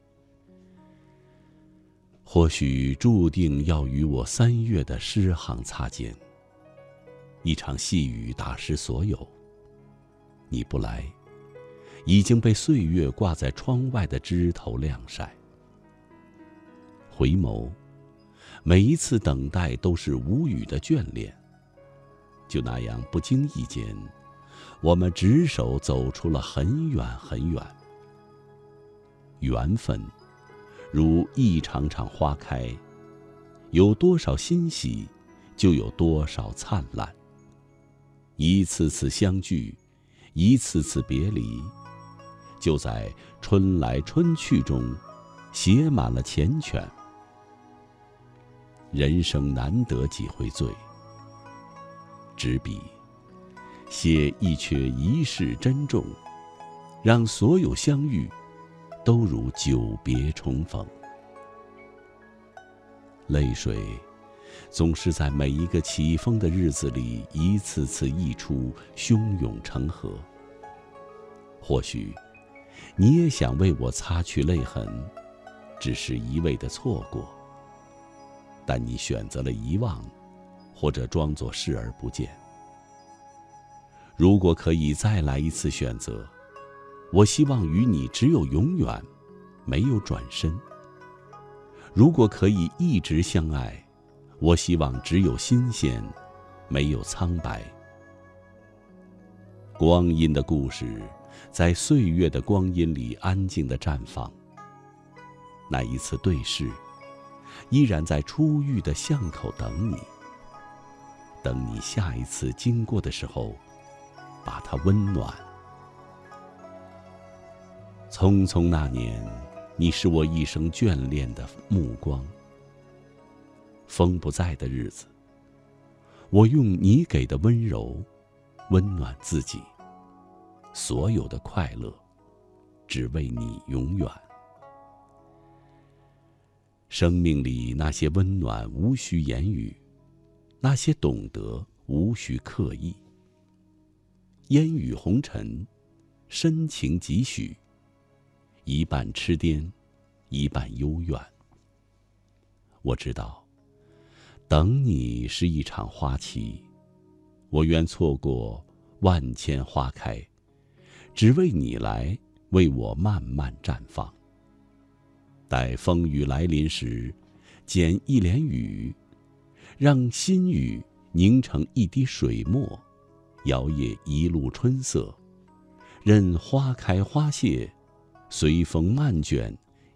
Speaker 1: 或许注定要与我三月的诗行擦肩。一场细雨打湿所有。你不来，已经被岁月挂在窗外的枝头晾晒。回眸，每一次等待都是无语的眷恋。就那样不经意间，我们执手走出了很远很远。缘分，如一场场花开，有多少欣喜，就有多少灿烂。一次次相聚，一次次别离，就在春来春去中，写满了缱绻。人生难得几回醉，执笔写一阙一世珍重，让所有相遇。都如久别重逢，泪水总是在每一个起风的日子里一次次溢出，汹涌成河。或许你也想为我擦去泪痕，只是一味的错过。但你选择了遗忘，或者装作视而不见。如果可以再来一次选择。我希望与你只有永远，没有转身。如果可以一直相爱，我希望只有新鲜，没有苍白。光阴的故事，在岁月的光阴里安静的绽放。那一次对视，依然在初遇的巷口等你。等你下一次经过的时候，把它温暖。匆匆那年，你是我一生眷恋的目光。风不在的日子，我用你给的温柔，温暖自己。所有的快乐，只为你永远。生命里那些温暖，无需言语；那些懂得，无需刻意。烟雨红尘，深情几许。一半痴癫，一半幽怨。我知道，等你是一场花期，我愿错过万千花开，只为你来为我慢慢绽放。待风雨来临时，剪一帘雨，让心雨凝成一滴水墨，摇曳一路春色，任花开花谢。
Speaker 2: 随风漫卷，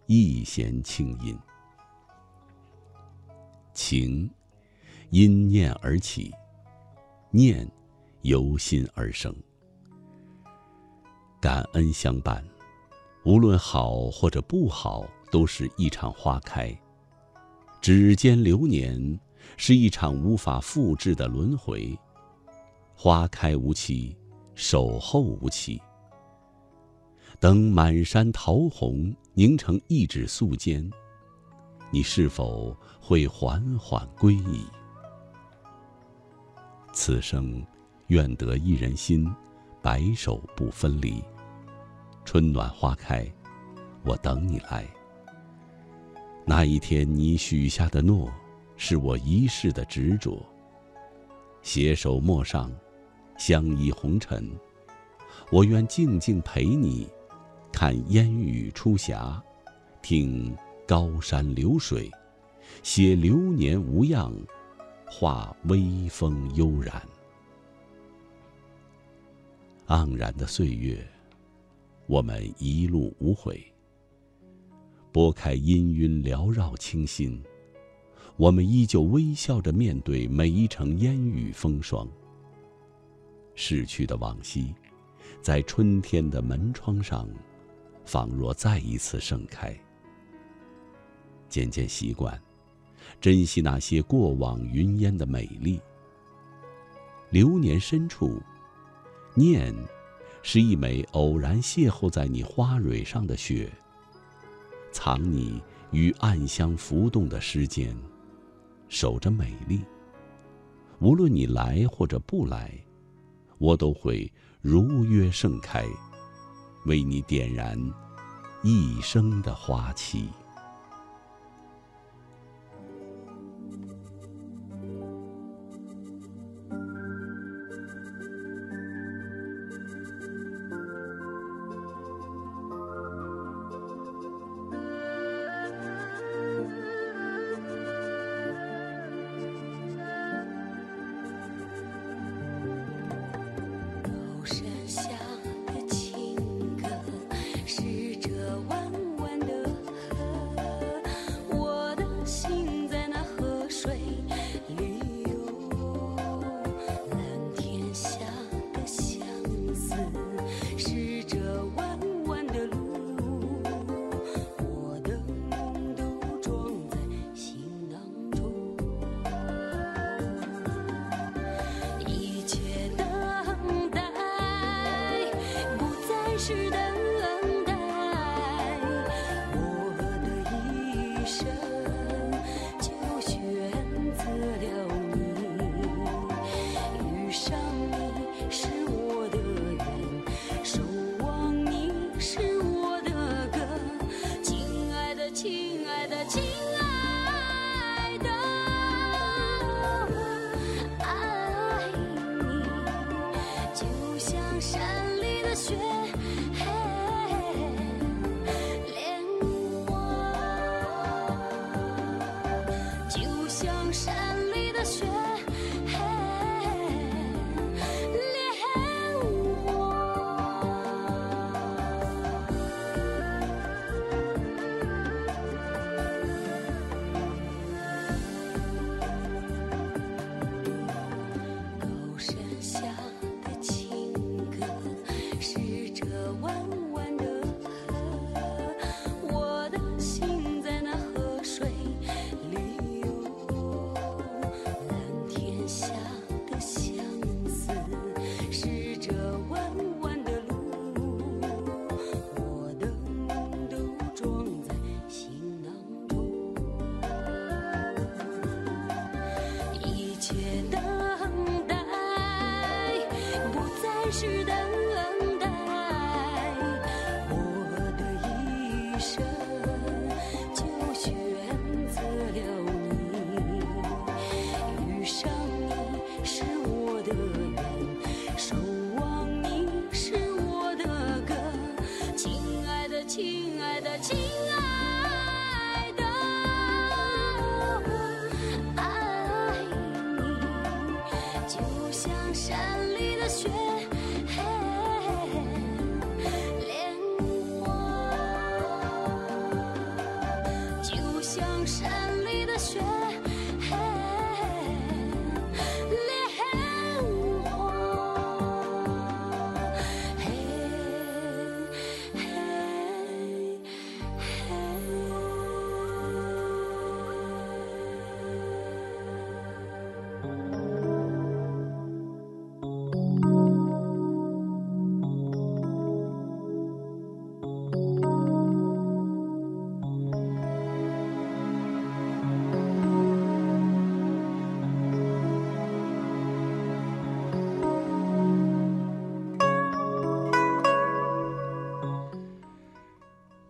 Speaker 2: 一弦轻音。情，因念而起，念，由心而生。感恩相伴，无论好或者不好，都是一场花开。指尖流年，是一场无法复制的轮回。花开无期，守候无期。等满山桃红凝成一纸素笺，你是否会缓缓归矣？此生，愿得一人心，白首不分离。春暖花开，我等你来。那一天你许下的诺，是我一世的执着。携手陌上，相依红尘，我愿静静陪你。看烟雨初霞，听高山流水，写流年无恙，画微风悠然。盎然的岁月，我们一路无悔。拨开氤氲缭绕清新，我们依旧微笑着面对每一程烟雨风霜。逝去的往昔，在春天的门窗上。仿若再一次盛开。渐渐习惯，珍惜那些过往云烟的美丽。流年深处，念，是一枚偶然邂逅在你花蕊上的雪。藏你于暗香浮动的诗间，守着美丽。无论你来或者不来，我都会如约盛开。为你点燃一生的花期。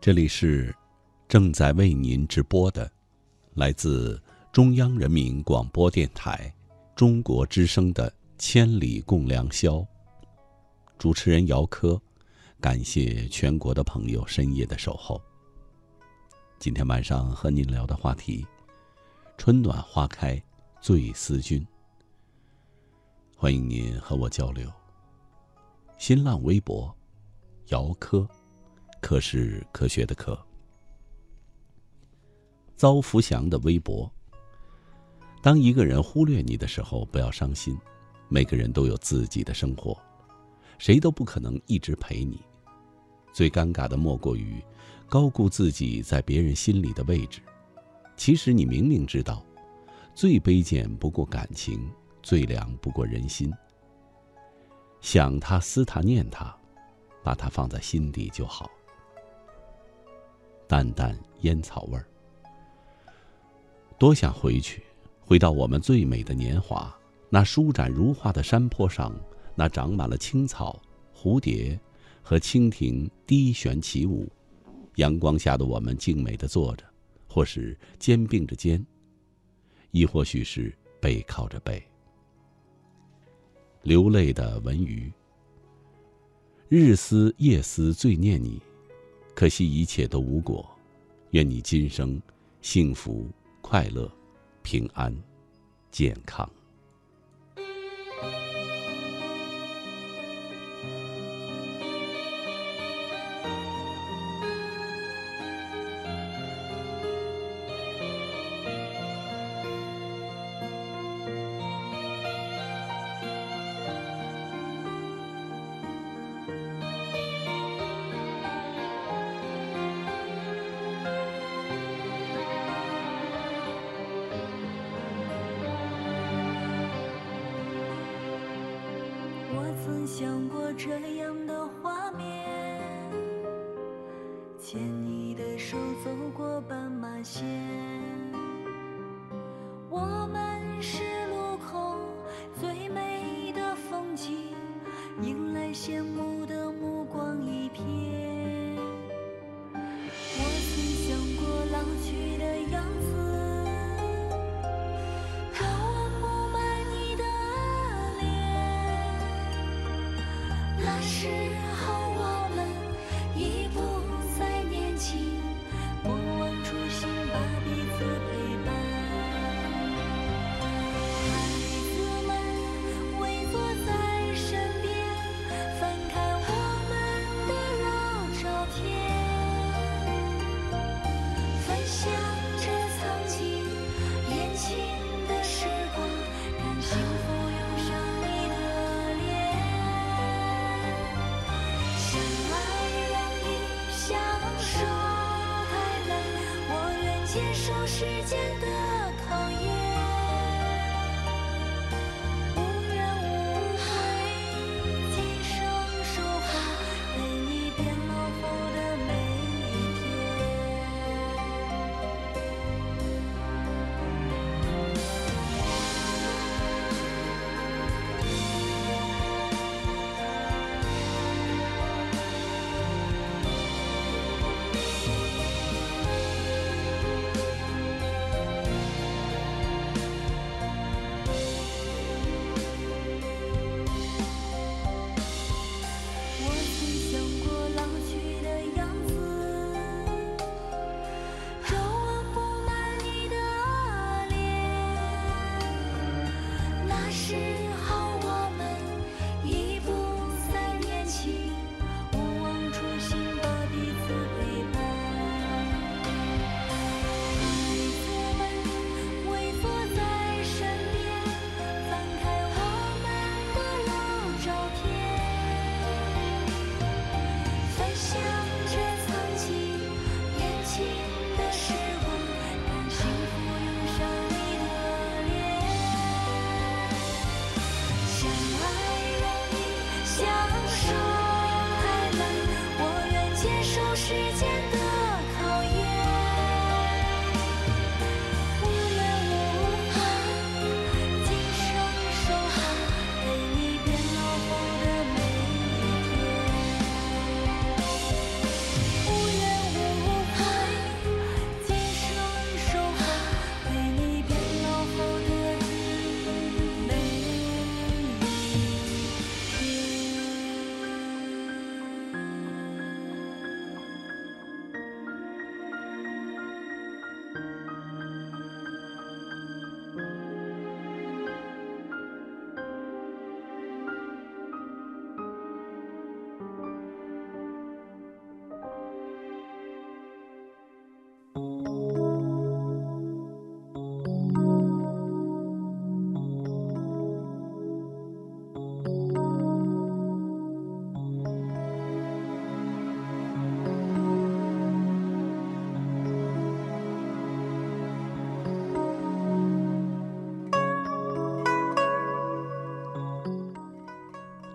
Speaker 1: 这里是正在为您直播的，来自中央人民广播电台中国之声的《千里共良宵》。主持人姚科，感谢全国的朋友深夜的守候。今天晚上和您聊的话题：春暖花开，醉思君。欢迎您和我交流。新浪微博：姚科。科是科学的科。遭福祥的微博。当一个人忽略你的时候，不要伤心。每个人都有自己的生活，谁都不可能一直陪你。最尴尬的莫过于高估自己在别人心里的位置。其实你明明知道，最卑贱不过感情，最凉不过人心。想他、思他、念他，把他放在心底就好。淡淡烟草味儿，多想回去，回到我们最美的年华，那舒展如画的山坡上，那长满了青草、蝴蝶和蜻蜓低旋起舞，阳光下的我们静美的坐着，或是肩并着肩，亦或许是背靠着背，流泪的文鱼。日思夜思最念你。可惜一切都无果，愿你今生幸福、快乐、平安、健康。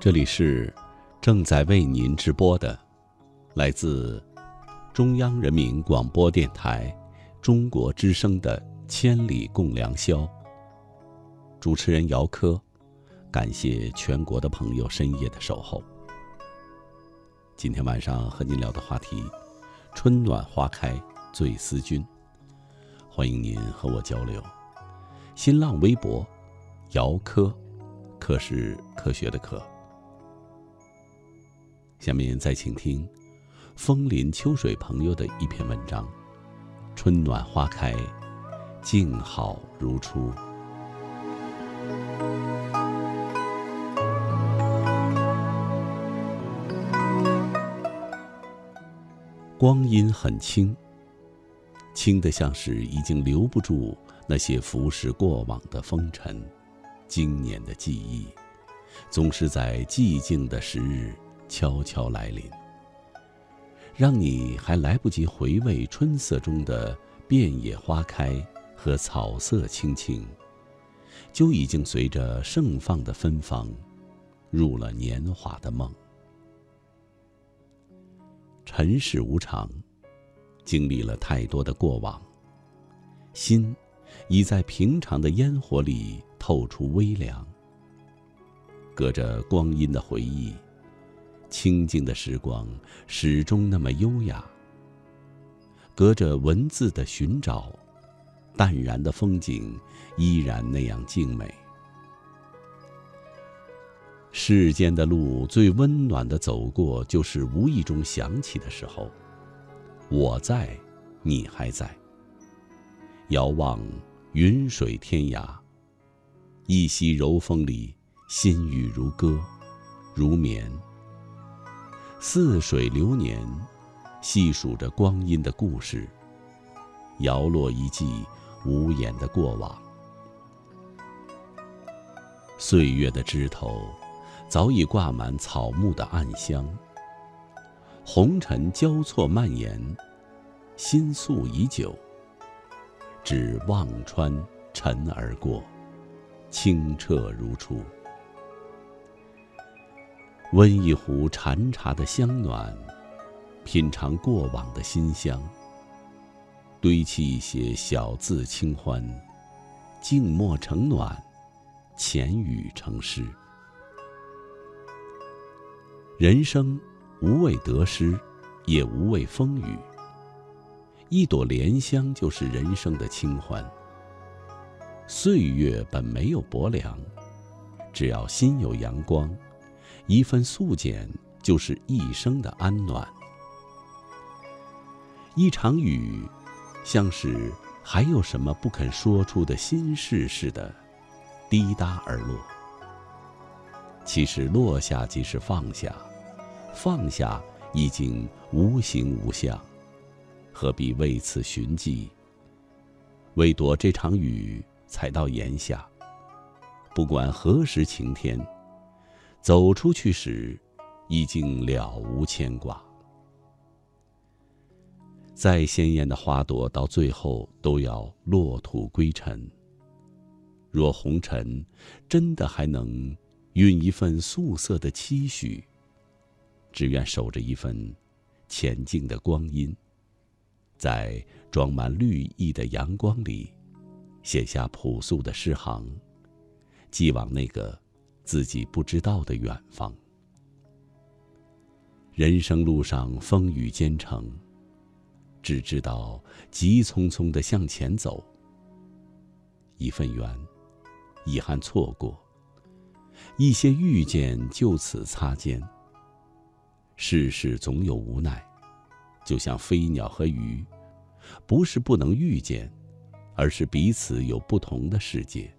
Speaker 1: 这里是正在为您直播的，来自中央人民广播电台中国之声的《千里共良宵》。主持人姚科，感谢全国的朋友深夜的守候。今天晚上和您聊的话题：春暖花开醉思君。欢迎您和我交流。新浪微博：姚科，科是科学的科。下面再请听枫林秋水朋友的一篇文章：春暖花开，静好如初。光阴很轻，轻的像是已经留不住那些浮世过往的风尘，经年的记忆，总是在寂静的时日。悄悄来临，让你还来不及回味春色中的遍野花开和草色青青，就已经随着盛放的芬芳，入了年华的梦。尘世无常，经历了太多的过往，心已在平常的烟火里透出微凉。隔着光阴的回忆。清静的时光始终那么优雅，隔着文字的寻找，淡然的风景依然那样静美。世间的路最温暖的走过，就是无意中想起的时候，我在，你还在。遥望云水天涯，一袭柔风里，心语如歌，如眠。似水流年，细数着光阴的故事，摇落一季无言的过往。岁月的枝头，早已挂满草木的暗香。红尘交错蔓延，心诉已久。只望穿尘而过，清澈如初。温一壶禅茶的香暖，品尝过往的馨香。堆砌一些小字清欢，静默成暖，浅语成诗。人生无畏得失，也无畏风雨。一朵莲香就是人生的清欢。岁月本没有薄凉，只要心有阳光。一份素简，就是一生的安暖。一场雨，像是还有什么不肯说出的心事似的，滴答而落。其实落下即是放下，放下已经无形无相，何必为此寻迹？为躲这场雨，才到檐下。不管何时晴天。走出去时，已经了无牵挂。再鲜艳的花朵，到最后都要落土归尘。若红尘真的还能蕴一份素色的期许，只愿守着一份前进的光阴，在装满绿意的阳光里，写下朴素的诗行，寄往那个。自己不知道的远方。人生路上风雨兼程，只知道急匆匆的向前走。一份缘，遗憾错过；一些遇见，就此擦肩。世事总有无奈，就像飞鸟和鱼，不是不能遇见，而是彼此有不同的世界。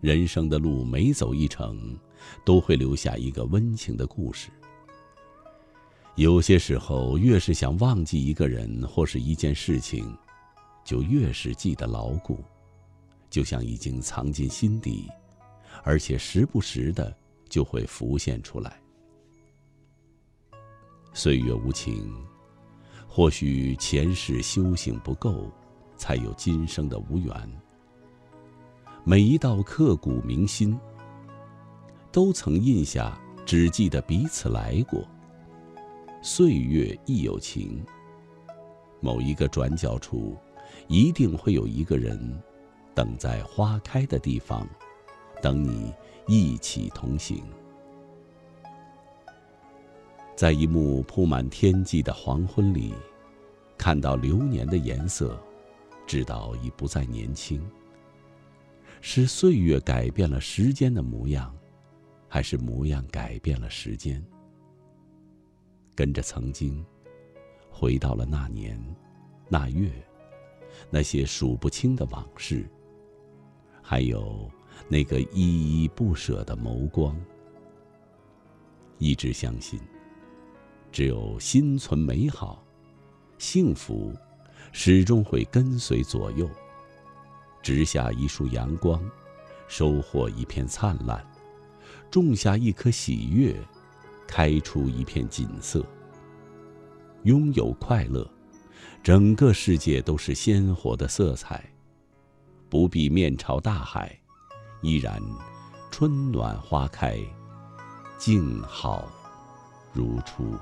Speaker 1: 人生的路每走一程，都会留下一个温情的故事。有些时候，越是想忘记一个人或是一件事情，就越是记得牢固，就像已经藏进心底，而且时不时的就会浮现出来。岁月无情，或许前世修行不够，才有今生的无缘。每一道刻骨铭心，
Speaker 6: 都曾印下，只记得彼此来过。岁月亦有情。某一个转角处，一定会有一个人，等在花开的地方，等你一起同行。在一幕铺满天际的黄昏里，看到流年的颜色，知道已不再年轻。是岁月改变了时间的模样，还是模样改变了时间？跟着曾经，回到了那年、那月，那些数不清的往事，还有那个依依不舍的眸光。一直相信。只有心存美好，幸福始终会跟随左右。植下一束阳光，收获一片灿烂；种下一颗喜悦，开出一片锦色。拥有快乐，整个世界都是鲜活的色彩。不必面朝大海，依然春暖花开，静好如初。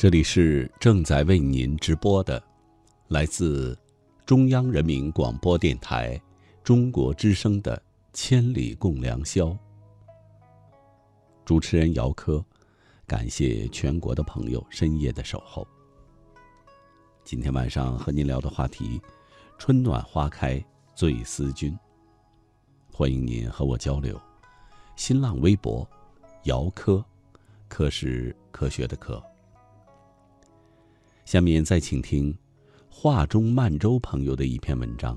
Speaker 1: 这里是正在为您直播的，来自中央人民广播电台中国之声的《千里共良宵》。主持人姚科，感谢全国的朋友深夜的守候。今天晚上和您聊的话题：春暖花开醉思君。欢迎您和我交流。新浪微博：姚科，科是科学的科。下面再请听画中曼州朋友的一篇文章：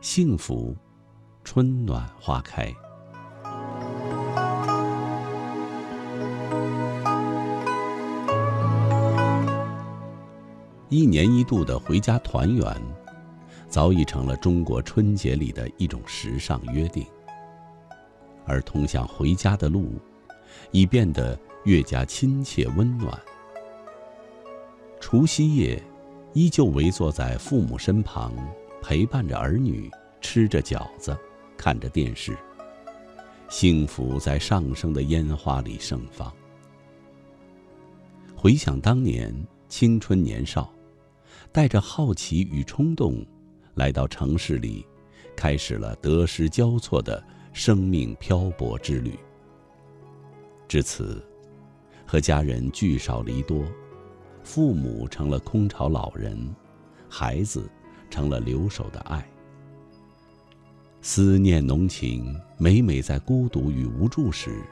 Speaker 1: 幸福，春暖花开。一年一度的回家团圆，早已成了中国春节里的一种时尚约定，而通向回家的路，已变得越加亲切温暖。除夕夜，依旧围坐在父母身旁，陪伴着儿女，吃着饺子，看着电视。幸福在上升的烟花里盛放。回想当年青春年少，带着好奇与冲动，来到城市里，开始了得失交错的生命漂泊之旅。至此，和家人聚少离多。父母成了空巢老人，孩子成了留守的爱。思念浓情，每每在孤独与无助时，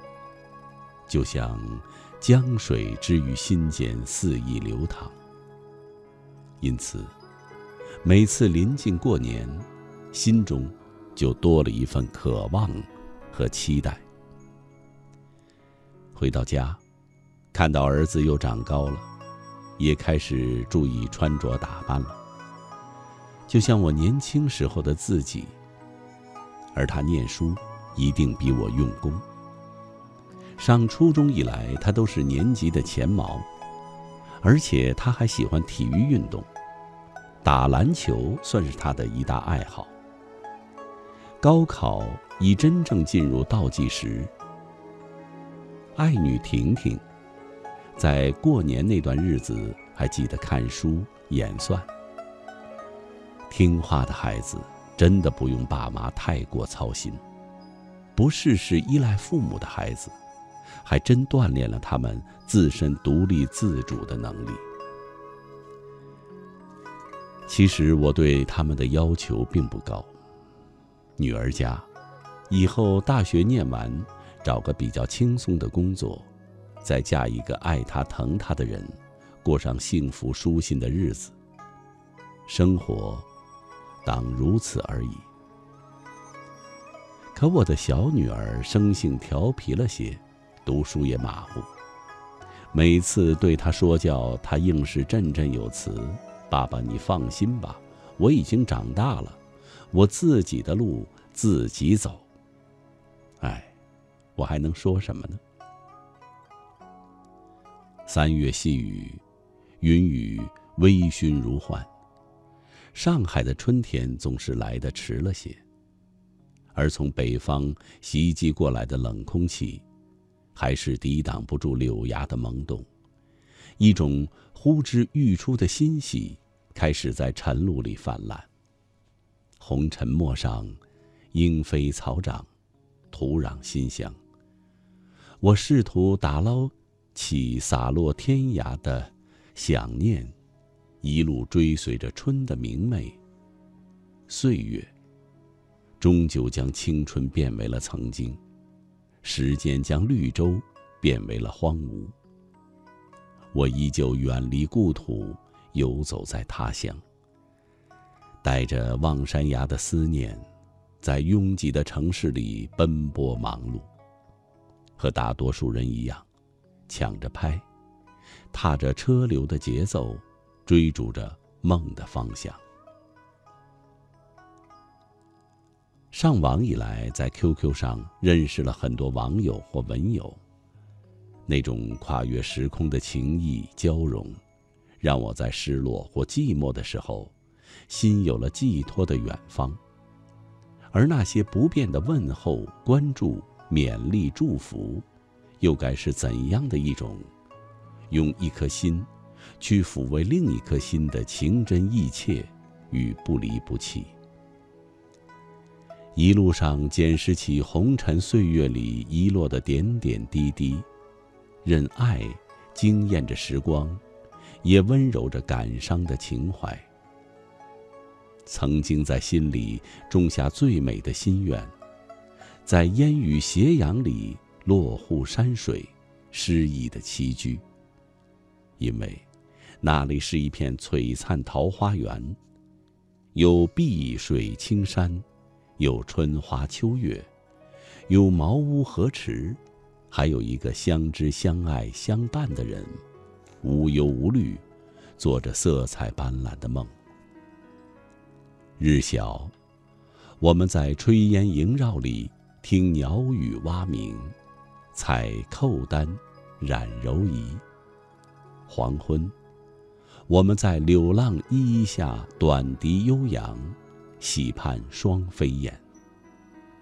Speaker 1: 就像江水之于心间肆意流淌。因此，每次临近过年，心中就多了一份渴望和期待。回到家，看到儿子又长高了。也开始注意穿着打扮了，就像我年轻时候的自己。而他念书一定比我用功。上初中以来，他都是年级的前茅，而且他还喜欢体育运动，打篮球算是他的一大爱好。高考已真正进入倒计时，爱女婷婷。在过年那段日子，还记得看书、演算。听话的孩子真的不用爸妈太过操心，不事事依赖父母的孩子，还真锻炼了他们自身独立自主的能力。其实我对他们的要求并不高。女儿家，以后大学念完，找个比较轻松的工作。再嫁一个爱她疼她的人，过上幸福舒心的日子。生活，当如此而已。可我的小女儿生性调皮了些，读书也马虎。每次对她说教，她硬是振振有词：“爸爸，你放心吧，我已经长大了，我自己的路自己走。”哎，我还能说什么呢？三月细雨，云雨微醺如幻。上海的春天总是来得迟了些，而从北方袭击过来的冷空气，还是抵挡不住柳芽的萌动。一种呼之欲出的欣喜，开始在晨露里泛滥。红尘陌上，莺飞草长，土壤馨香。我试图打捞。起洒落天涯的想念，一路追随着春的明媚。岁月，终究将青春变为了曾经，时间将绿洲变为了荒芜。我依旧远离故土，游走在他乡，带着望山崖的思念，在拥挤的城市里奔波忙碌，和大多数人一样。抢着拍，踏着车流的节奏，追逐着梦的方向。上网以来，在 QQ 上认识了很多网友或文友，那种跨越时空的情谊交融，让我在失落或寂寞的时候，心有了寄托的远方。而那些不变的问候、关注、勉励、祝福，又该是怎样的一种，用一颗心，去抚慰另一颗心的情真意切与不离不弃？一路上捡拾起红尘岁月里遗落的点点滴滴，任爱惊艳着时光，也温柔着感伤的情怀。曾经在心里种下最美的心愿，在烟雨斜阳里落户山水，诗意的栖居。因为，那里是一片璀璨桃花源，有碧水青山，有春花秋月，有茅屋河池，还有一个相知相爱相伴的人，无忧无虑，做着色彩斑斓的梦。日晓，我们在炊烟萦绕里听鸟语蛙鸣，采蔻丹，染柔夷。黄昏，我们在柳浪依依下短笛悠扬，喜盼双飞燕，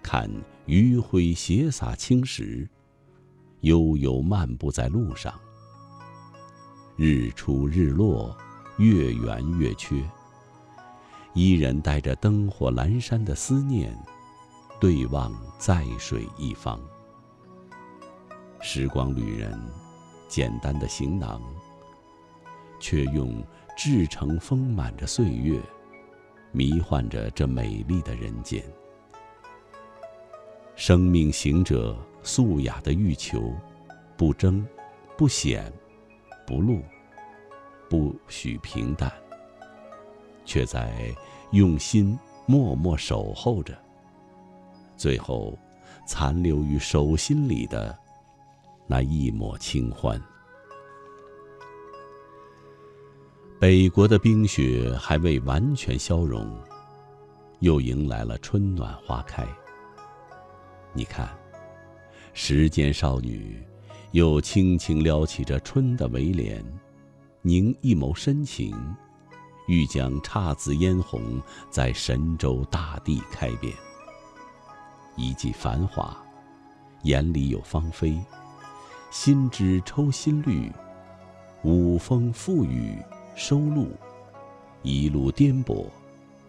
Speaker 1: 看余晖斜洒青石，悠悠漫步在路上。日出日落，月圆月缺。依然带着灯火阑珊的思念，对望在水一方。时光旅人，简单的行囊，却用至诚丰满着岁月，迷幻着这美丽的人间。生命行者，素雅的欲求，不争，不显，不露，不许平淡。却在用心默默守候着，最后残留于手心里的那一抹清欢。北国的冰雪还未完全消融，又迎来了春暖花开。你看，时间少女又轻轻撩起这春的围帘，凝一眸深情。欲将姹紫嫣红在神州大地开遍。一季繁华，眼里有芳菲；心知抽新绿，五风覆雨收录。一路颠簸，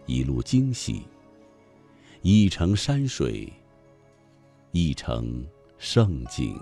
Speaker 1: 一路惊喜。一程山水，一程盛景。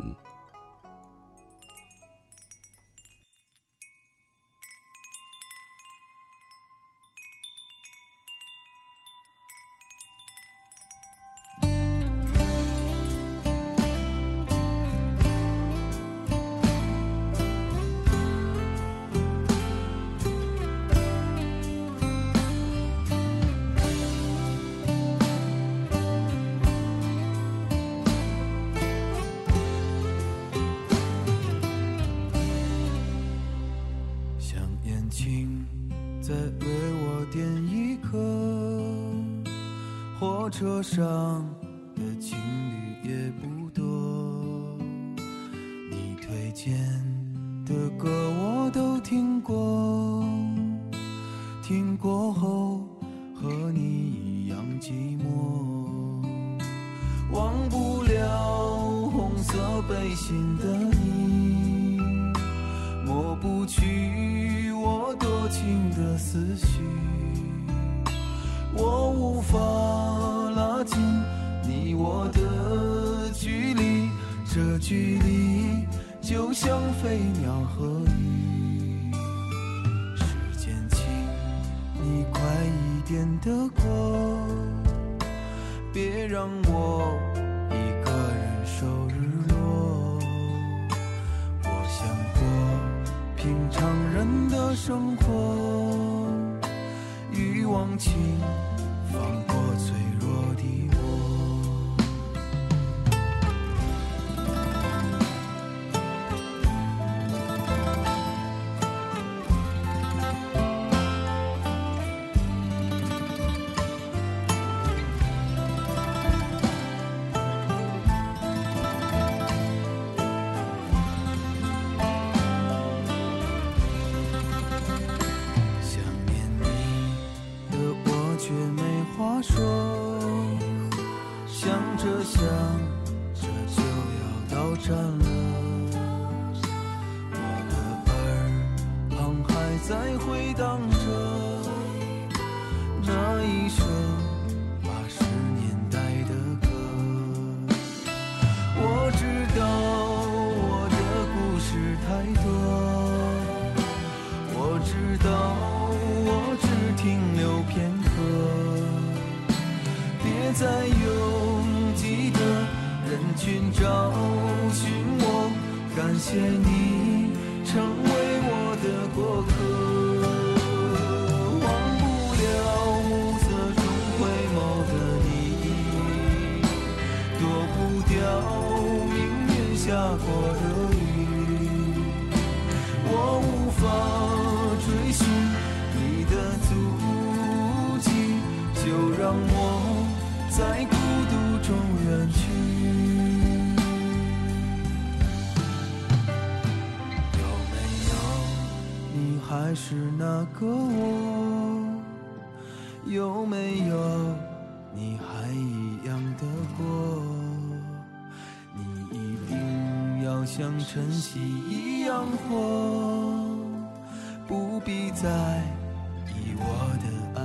Speaker 12: 这想着就要到站了，我的耳旁还在回荡着那一首八十年代的歌。我知道我的故事太多，我知道我只停留片刻，别再拥挤的寻找寻我，感谢你成为我的过客。还是那个我？有没有你还一样的过？你一定要像晨曦一样活，不必在意我的爱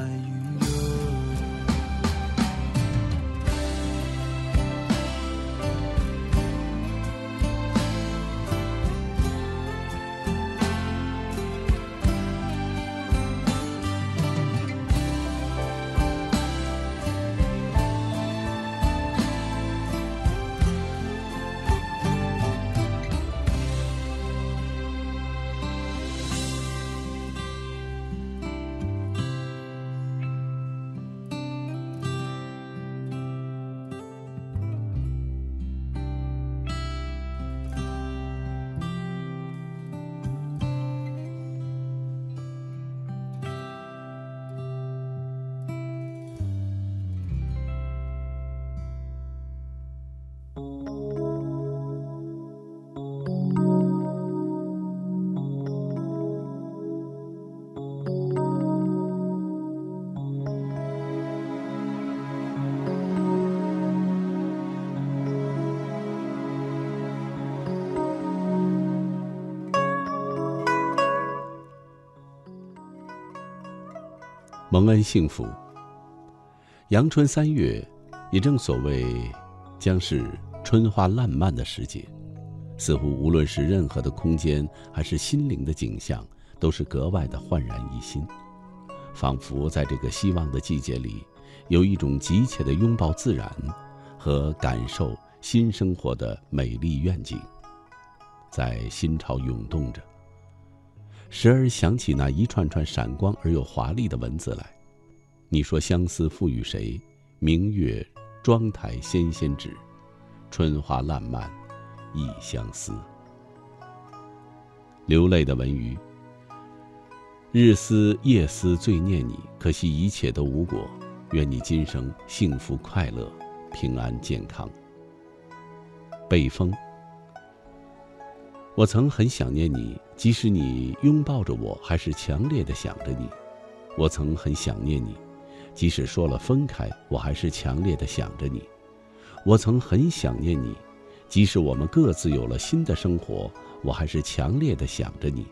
Speaker 1: 蒙恩幸福。阳春三月，也正所谓将是春花烂漫的时节，似乎无论是任何的空间，还是心灵的景象，都是格外的焕然一新，仿佛在这个希望的季节里，有一种急切的拥抱自然和感受新生活的美丽愿景，在心潮涌动着。时而想起那一串串闪光而又华丽的文字来，你说相思赋予谁？明月妆台纤纤指，春花烂漫亦相思。流泪的文鱼，日思夜思最念你，可惜一切都无果。愿你今生幸福快乐，平安健康。北风。我曾很想念你，即使你拥抱着我，还是强烈的想着你。我曾很想念你，即使说了分开，我还是强烈的想着你。我曾很想念你，即使我们各自有了新的生活，我还是强烈的想着你。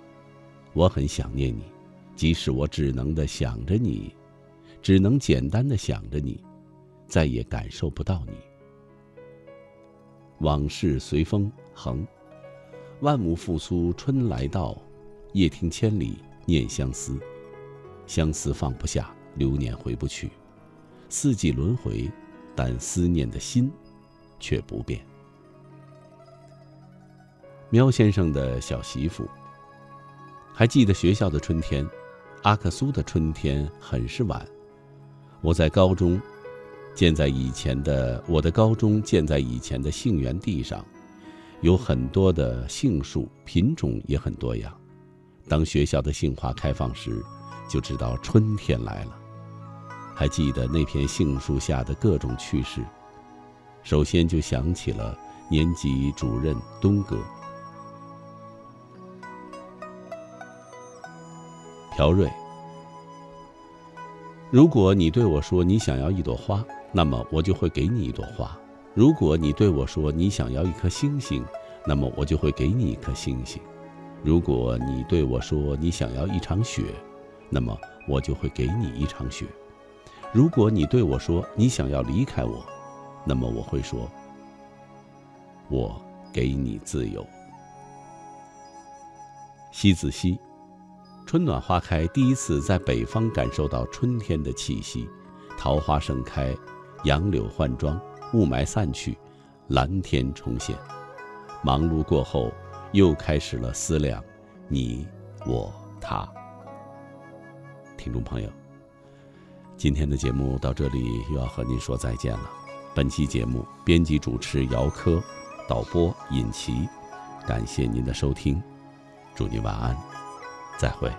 Speaker 1: 我很想念你，即使我只能的想着你，只能简单的想着你，再也感受不到你。往事随风横。万亩复苏春来到，夜听千里念相思。相思放不下，流年回不去。四季轮回，但思念的心却不变。喵先生的小媳妇。还记得学校的春天，阿克苏的春天很是晚。我在高中，建在以前的我的高中建在以前的杏园地上。有很多的杏树，品种也很多样。当学校的杏花开放时，就知道春天来了。还记得那片杏树下的各种趣事，首先就想起了年级主任东哥。朴瑞，如果你对我说你想要一朵花，那么我就会给你一朵花。如果你对我说你想要一颗星星，那么我就会给你一颗星星；如果你对我说你想要一场雪，那么我就会给你一场雪；如果你对我说你想要离开我，那么我会说，我。给你自由。西子溪，春暖花开，第一次在北方感受到春天的气息，桃花盛开，杨柳换装，雾霾散去，蓝天重现。忙碌过后，又开始了思量，你、我、他。听众朋友，今天的节目到这里又要和您说再见了。本期节目编辑主持姚科，导播尹奇，感谢您的收听，祝您晚安，再会。